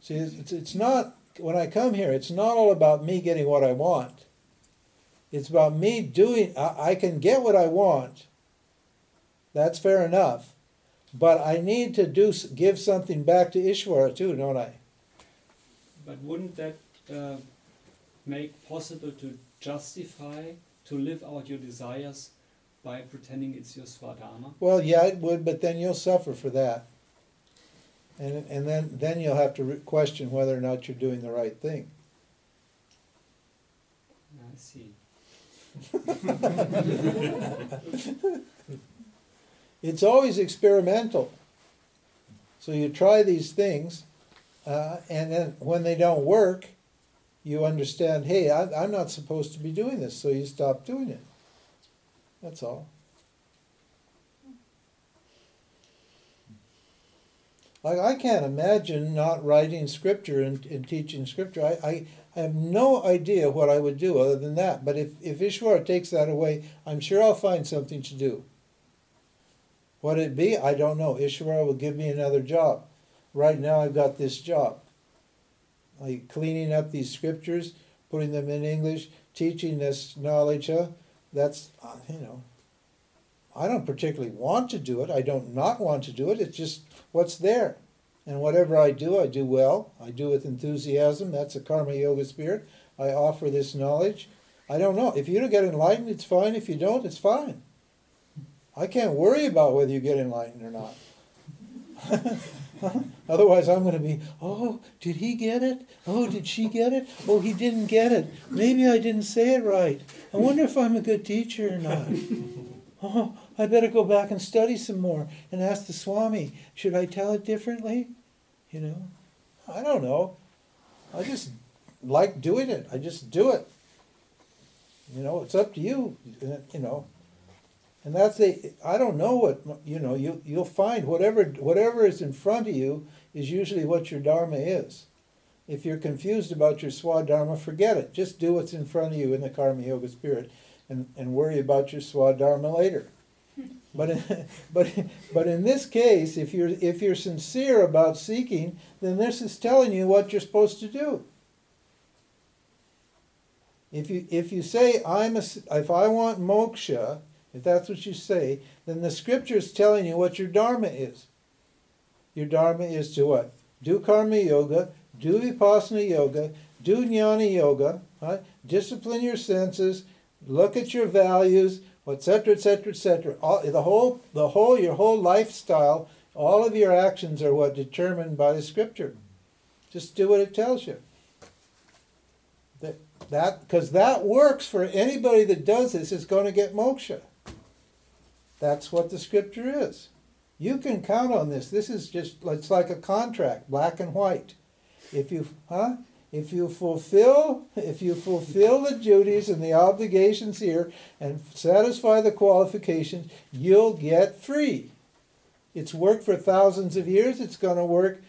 See, it's, it's not, when I come here, it's not all about me getting what I want. It's about me doing, I, I can get what I want. That's fair enough. But I need to do give something back to Ishwara too, don't I? But wouldn't that uh, make possible to justify to live out your desires by pretending it's your swadharma? Well, yeah, it would, but then you'll suffer for that. And, and then, then you'll have to re- question whether or not you're doing the right thing. I see. It's always experimental. So you try these things, uh, and then when they don't work, you understand, hey, I, I'm not supposed to be doing this, so you stop doing it. That's all. Like I can't imagine not writing scripture and, and teaching scripture. I, I, I have no idea what I would do other than that. But if, if Ishwar takes that away, I'm sure I'll find something to do. What it be, I don't know. Ishwara will give me another job. Right now, I've got this job. Like cleaning up these scriptures, putting them in English, teaching this knowledge. Huh? That's, uh, you know, I don't particularly want to do it. I don't not want to do it. It's just what's there. And whatever I do, I do well. I do with enthusiasm. That's a karma yoga spirit. I offer this knowledge. I don't know. If you don't get enlightened, it's fine. If you don't, it's fine. I can't worry about whether you get enlightened or not. Otherwise, I'm going to be, oh, did he get it? Oh, did she get it? Oh, he didn't get it. Maybe I didn't say it right. I wonder if I'm a good teacher or not. Oh, I better go back and study some more and ask the Swami, should I tell it differently? You know, I don't know. I just like doing it. I just do it. You know, it's up to you. You know, and that's the I don't know what you know. You you'll find whatever whatever is in front of you is usually what your dharma is. If you're confused about your swadharma, forget it. Just do what's in front of you in the karma yoga spirit, and, and worry about your swadharma later. But in, but but in this case, if you're if you're sincere about seeking, then this is telling you what you're supposed to do. If you if you say I'm a if I want moksha, if that's what you say, then the scripture is telling you what your dharma is. Your dharma is to what? Do karma yoga, do upasana yoga, do jnana yoga, right? discipline your senses, look at your values, etc., etc., etc. The whole, the whole, your whole lifestyle, all of your actions are what determined by the scripture. Just do what it tells you. That, that, because that works for anybody that does this is going to get moksha. That's what the scripture is. You can count on this. This is just it's like a contract, black and white. If you huh? If you fulfill if you fulfill the duties and the obligations here and satisfy the qualifications, you'll get free. It's worked for thousands of years, it's going to work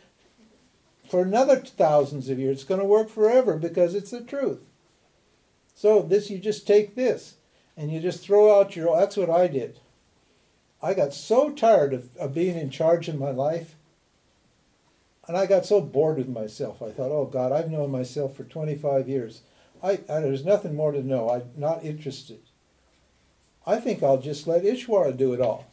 for another thousands of years. It's going to work forever because it's the truth. So this you just take this and you just throw out your that's what I did. I got so tired of, of being in charge in my life. And I got so bored with myself. I thought, oh God, I've known myself for 25 years. I, I, there's nothing more to know. I'm not interested. I think I'll just let Ishwara do it all.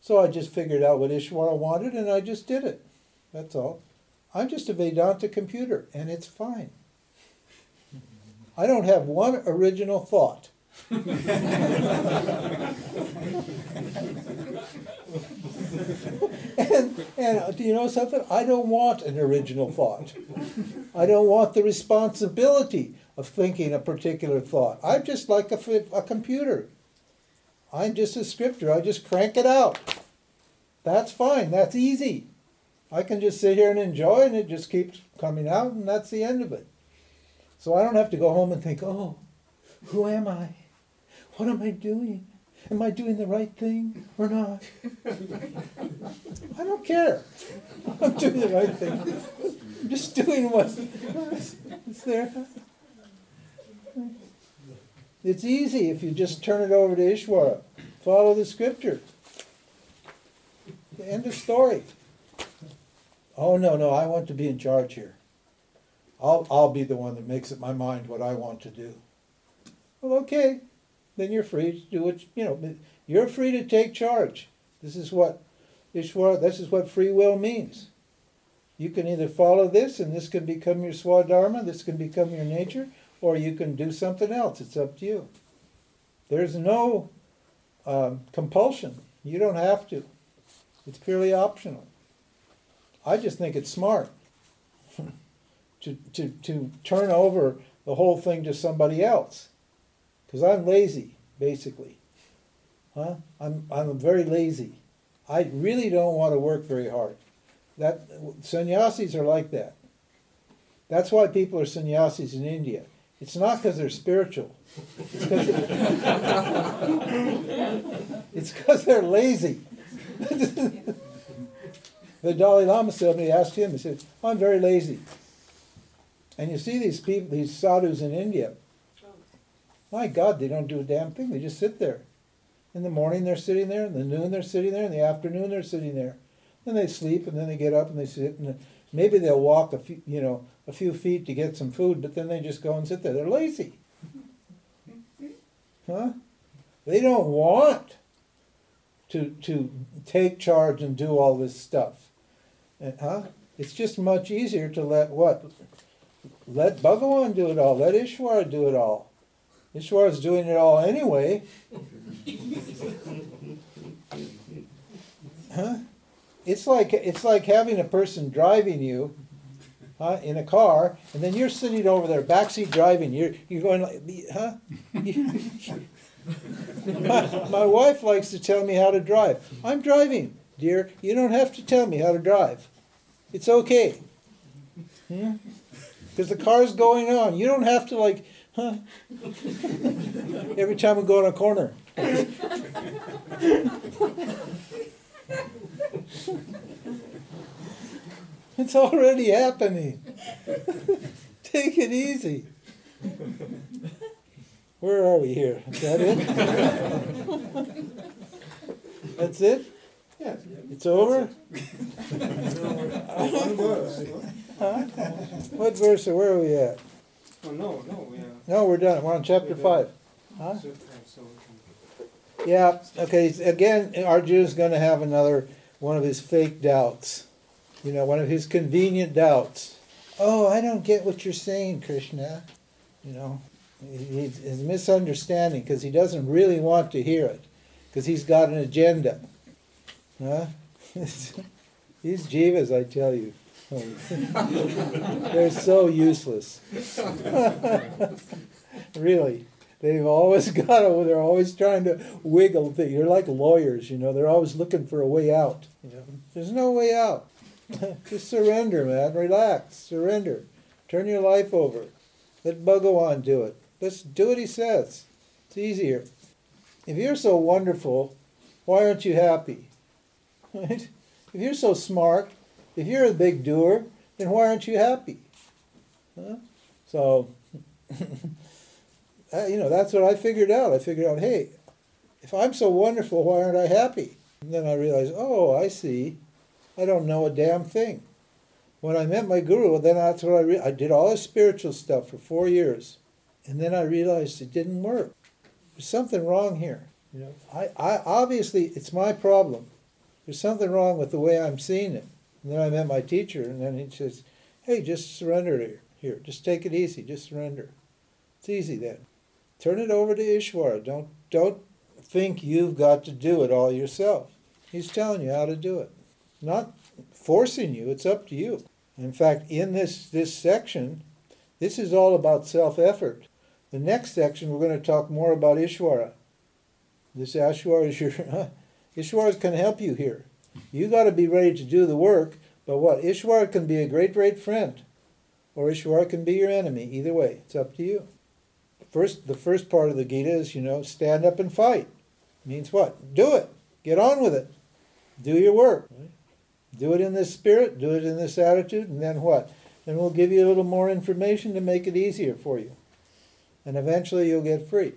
So I just figured out what Ishwara wanted and I just did it. That's all. I'm just a Vedanta computer and it's fine. I don't have one original thought. And, and do you know something? I don't want an original thought. I don't want the responsibility of thinking a particular thought. I'm just like a, a computer. I'm just a scripter. I just crank it out. That's fine. That's easy. I can just sit here and enjoy, and it just keeps coming out, and that's the end of it. So I don't have to go home and think, oh, who am I? What am I doing? Am I doing the right thing or not? I don't care. I'm doing the right thing. I'm just doing what's there. It's easy if you just turn it over to Ishwara. Follow the scripture. End of story. Oh no, no, I want to be in charge here. I'll I'll be the one that makes up my mind what I want to do. Well, okay then you're free to do what you know. You're free to take charge. This is what Ishwara. This is what free will means. You can either follow this, and this can become your swadharma. This can become your nature, or you can do something else. It's up to you. There's no um, compulsion. You don't have to. It's purely optional. I just think it's smart to, to, to turn over the whole thing to somebody else. Because I'm lazy, basically. Huh? I'm, I'm very lazy. I really don't want to work very hard. That sannyasis are like that. That's why people are sannyasis in India. It's not because they're spiritual. It's because they're lazy. the Dalai Lama said, when he asked him, he said, I'm very lazy. And you see these people, these sadhus in India, my God, they don't do a damn thing. They just sit there. In the morning they're sitting there, in the noon they're sitting there, in the afternoon they're sitting there. Then they sleep, and then they get up and they sit, and maybe they'll walk a few, you know, a few feet to get some food, but then they just go and sit there. They're lazy. Huh? They don't want to to take charge and do all this stuff. And, huh? It's just much easier to let what? Let Bhagawan do it all. Let Ishwara do it all. Ishwara's doing it all anyway. huh? It's like it's like having a person driving you huh, in a car, and then you're sitting over there, backseat driving. You're you're going like, huh? my, my wife likes to tell me how to drive. I'm driving, dear. You don't have to tell me how to drive. It's okay. Because hmm? the car's going on. You don't have to like, huh? Every time we go in a corner. it's already happening. Take it easy. Where are we here? Is that it? That's it? Yeah. It's over? huh? What verse? Or where are we at? Oh, no, no, we are. No, we're done. We're on chapter five. Huh? Yeah. Okay. Again, Arjuna's going to have another one of his fake doubts. You know, one of his convenient doubts. Oh, I don't get what you're saying, Krishna. You know, he's misunderstanding because he doesn't really want to hear it because he's got an agenda. Huh? These jivas, I tell you, they're so useless. really. They've always got a, they're always trying to wiggle. They're like lawyers, you know, they're always looking for a way out. You know? There's no way out. Just surrender, man. Relax. Surrender. Turn your life over. Let Bhagawan do it. Let's do what he says. It's easier. If you're so wonderful, why aren't you happy? Right? If you're so smart, if you're a big doer, then why aren't you happy? Huh? So, uh, you know, that's what I figured out. I figured out, hey, if I'm so wonderful, why aren't I happy? And then I realized, oh, I see. I don't know a damn thing. When I met my guru, then that's what I re- I did all this spiritual stuff for four years. And then I realized it didn't work. There's something wrong here. You know, I, I obviously it's my problem. There's something wrong with the way I'm seeing it. And then I met my teacher, and then he says, "Hey, just surrender here. Just take it easy. Just surrender. It's easy then. Turn it over to Ishwara. Don't don't think you've got to do it all yourself. He's telling you how to do it, not forcing you. It's up to you. In fact, in this this section, this is all about self-effort. The next section, we're going to talk more about Ishwara. This Ishwara is your Ishwara can help you here. You got to be ready to do the work, but what? Ishwar can be a great, great friend, or Ishwar can be your enemy. Either way, it's up to you. First, the first part of the Gita is, you know, stand up and fight. Means what? Do it. Get on with it. Do your work. Do it in this spirit, do it in this attitude, and then what? Then we'll give you a little more information to make it easier for you and eventually you'll get free.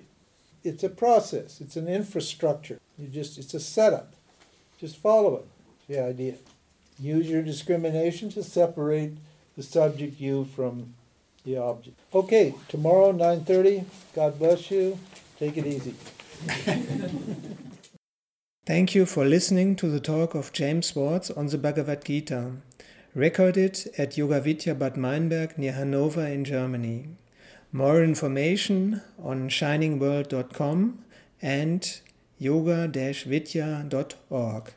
It's a process, it's an infrastructure. You just it's a setup. Just follow it. the idea. Use your discrimination to separate the subject you from the object. Okay, tomorrow 9:30. God bless you. Take it easy. Thank you for listening to the talk of James Swartz on the Bhagavad Gita, recorded at Yoga Vidya Bad Meinberg near Hanover in Germany. More information on shiningworld.com and yoga-vidya.org.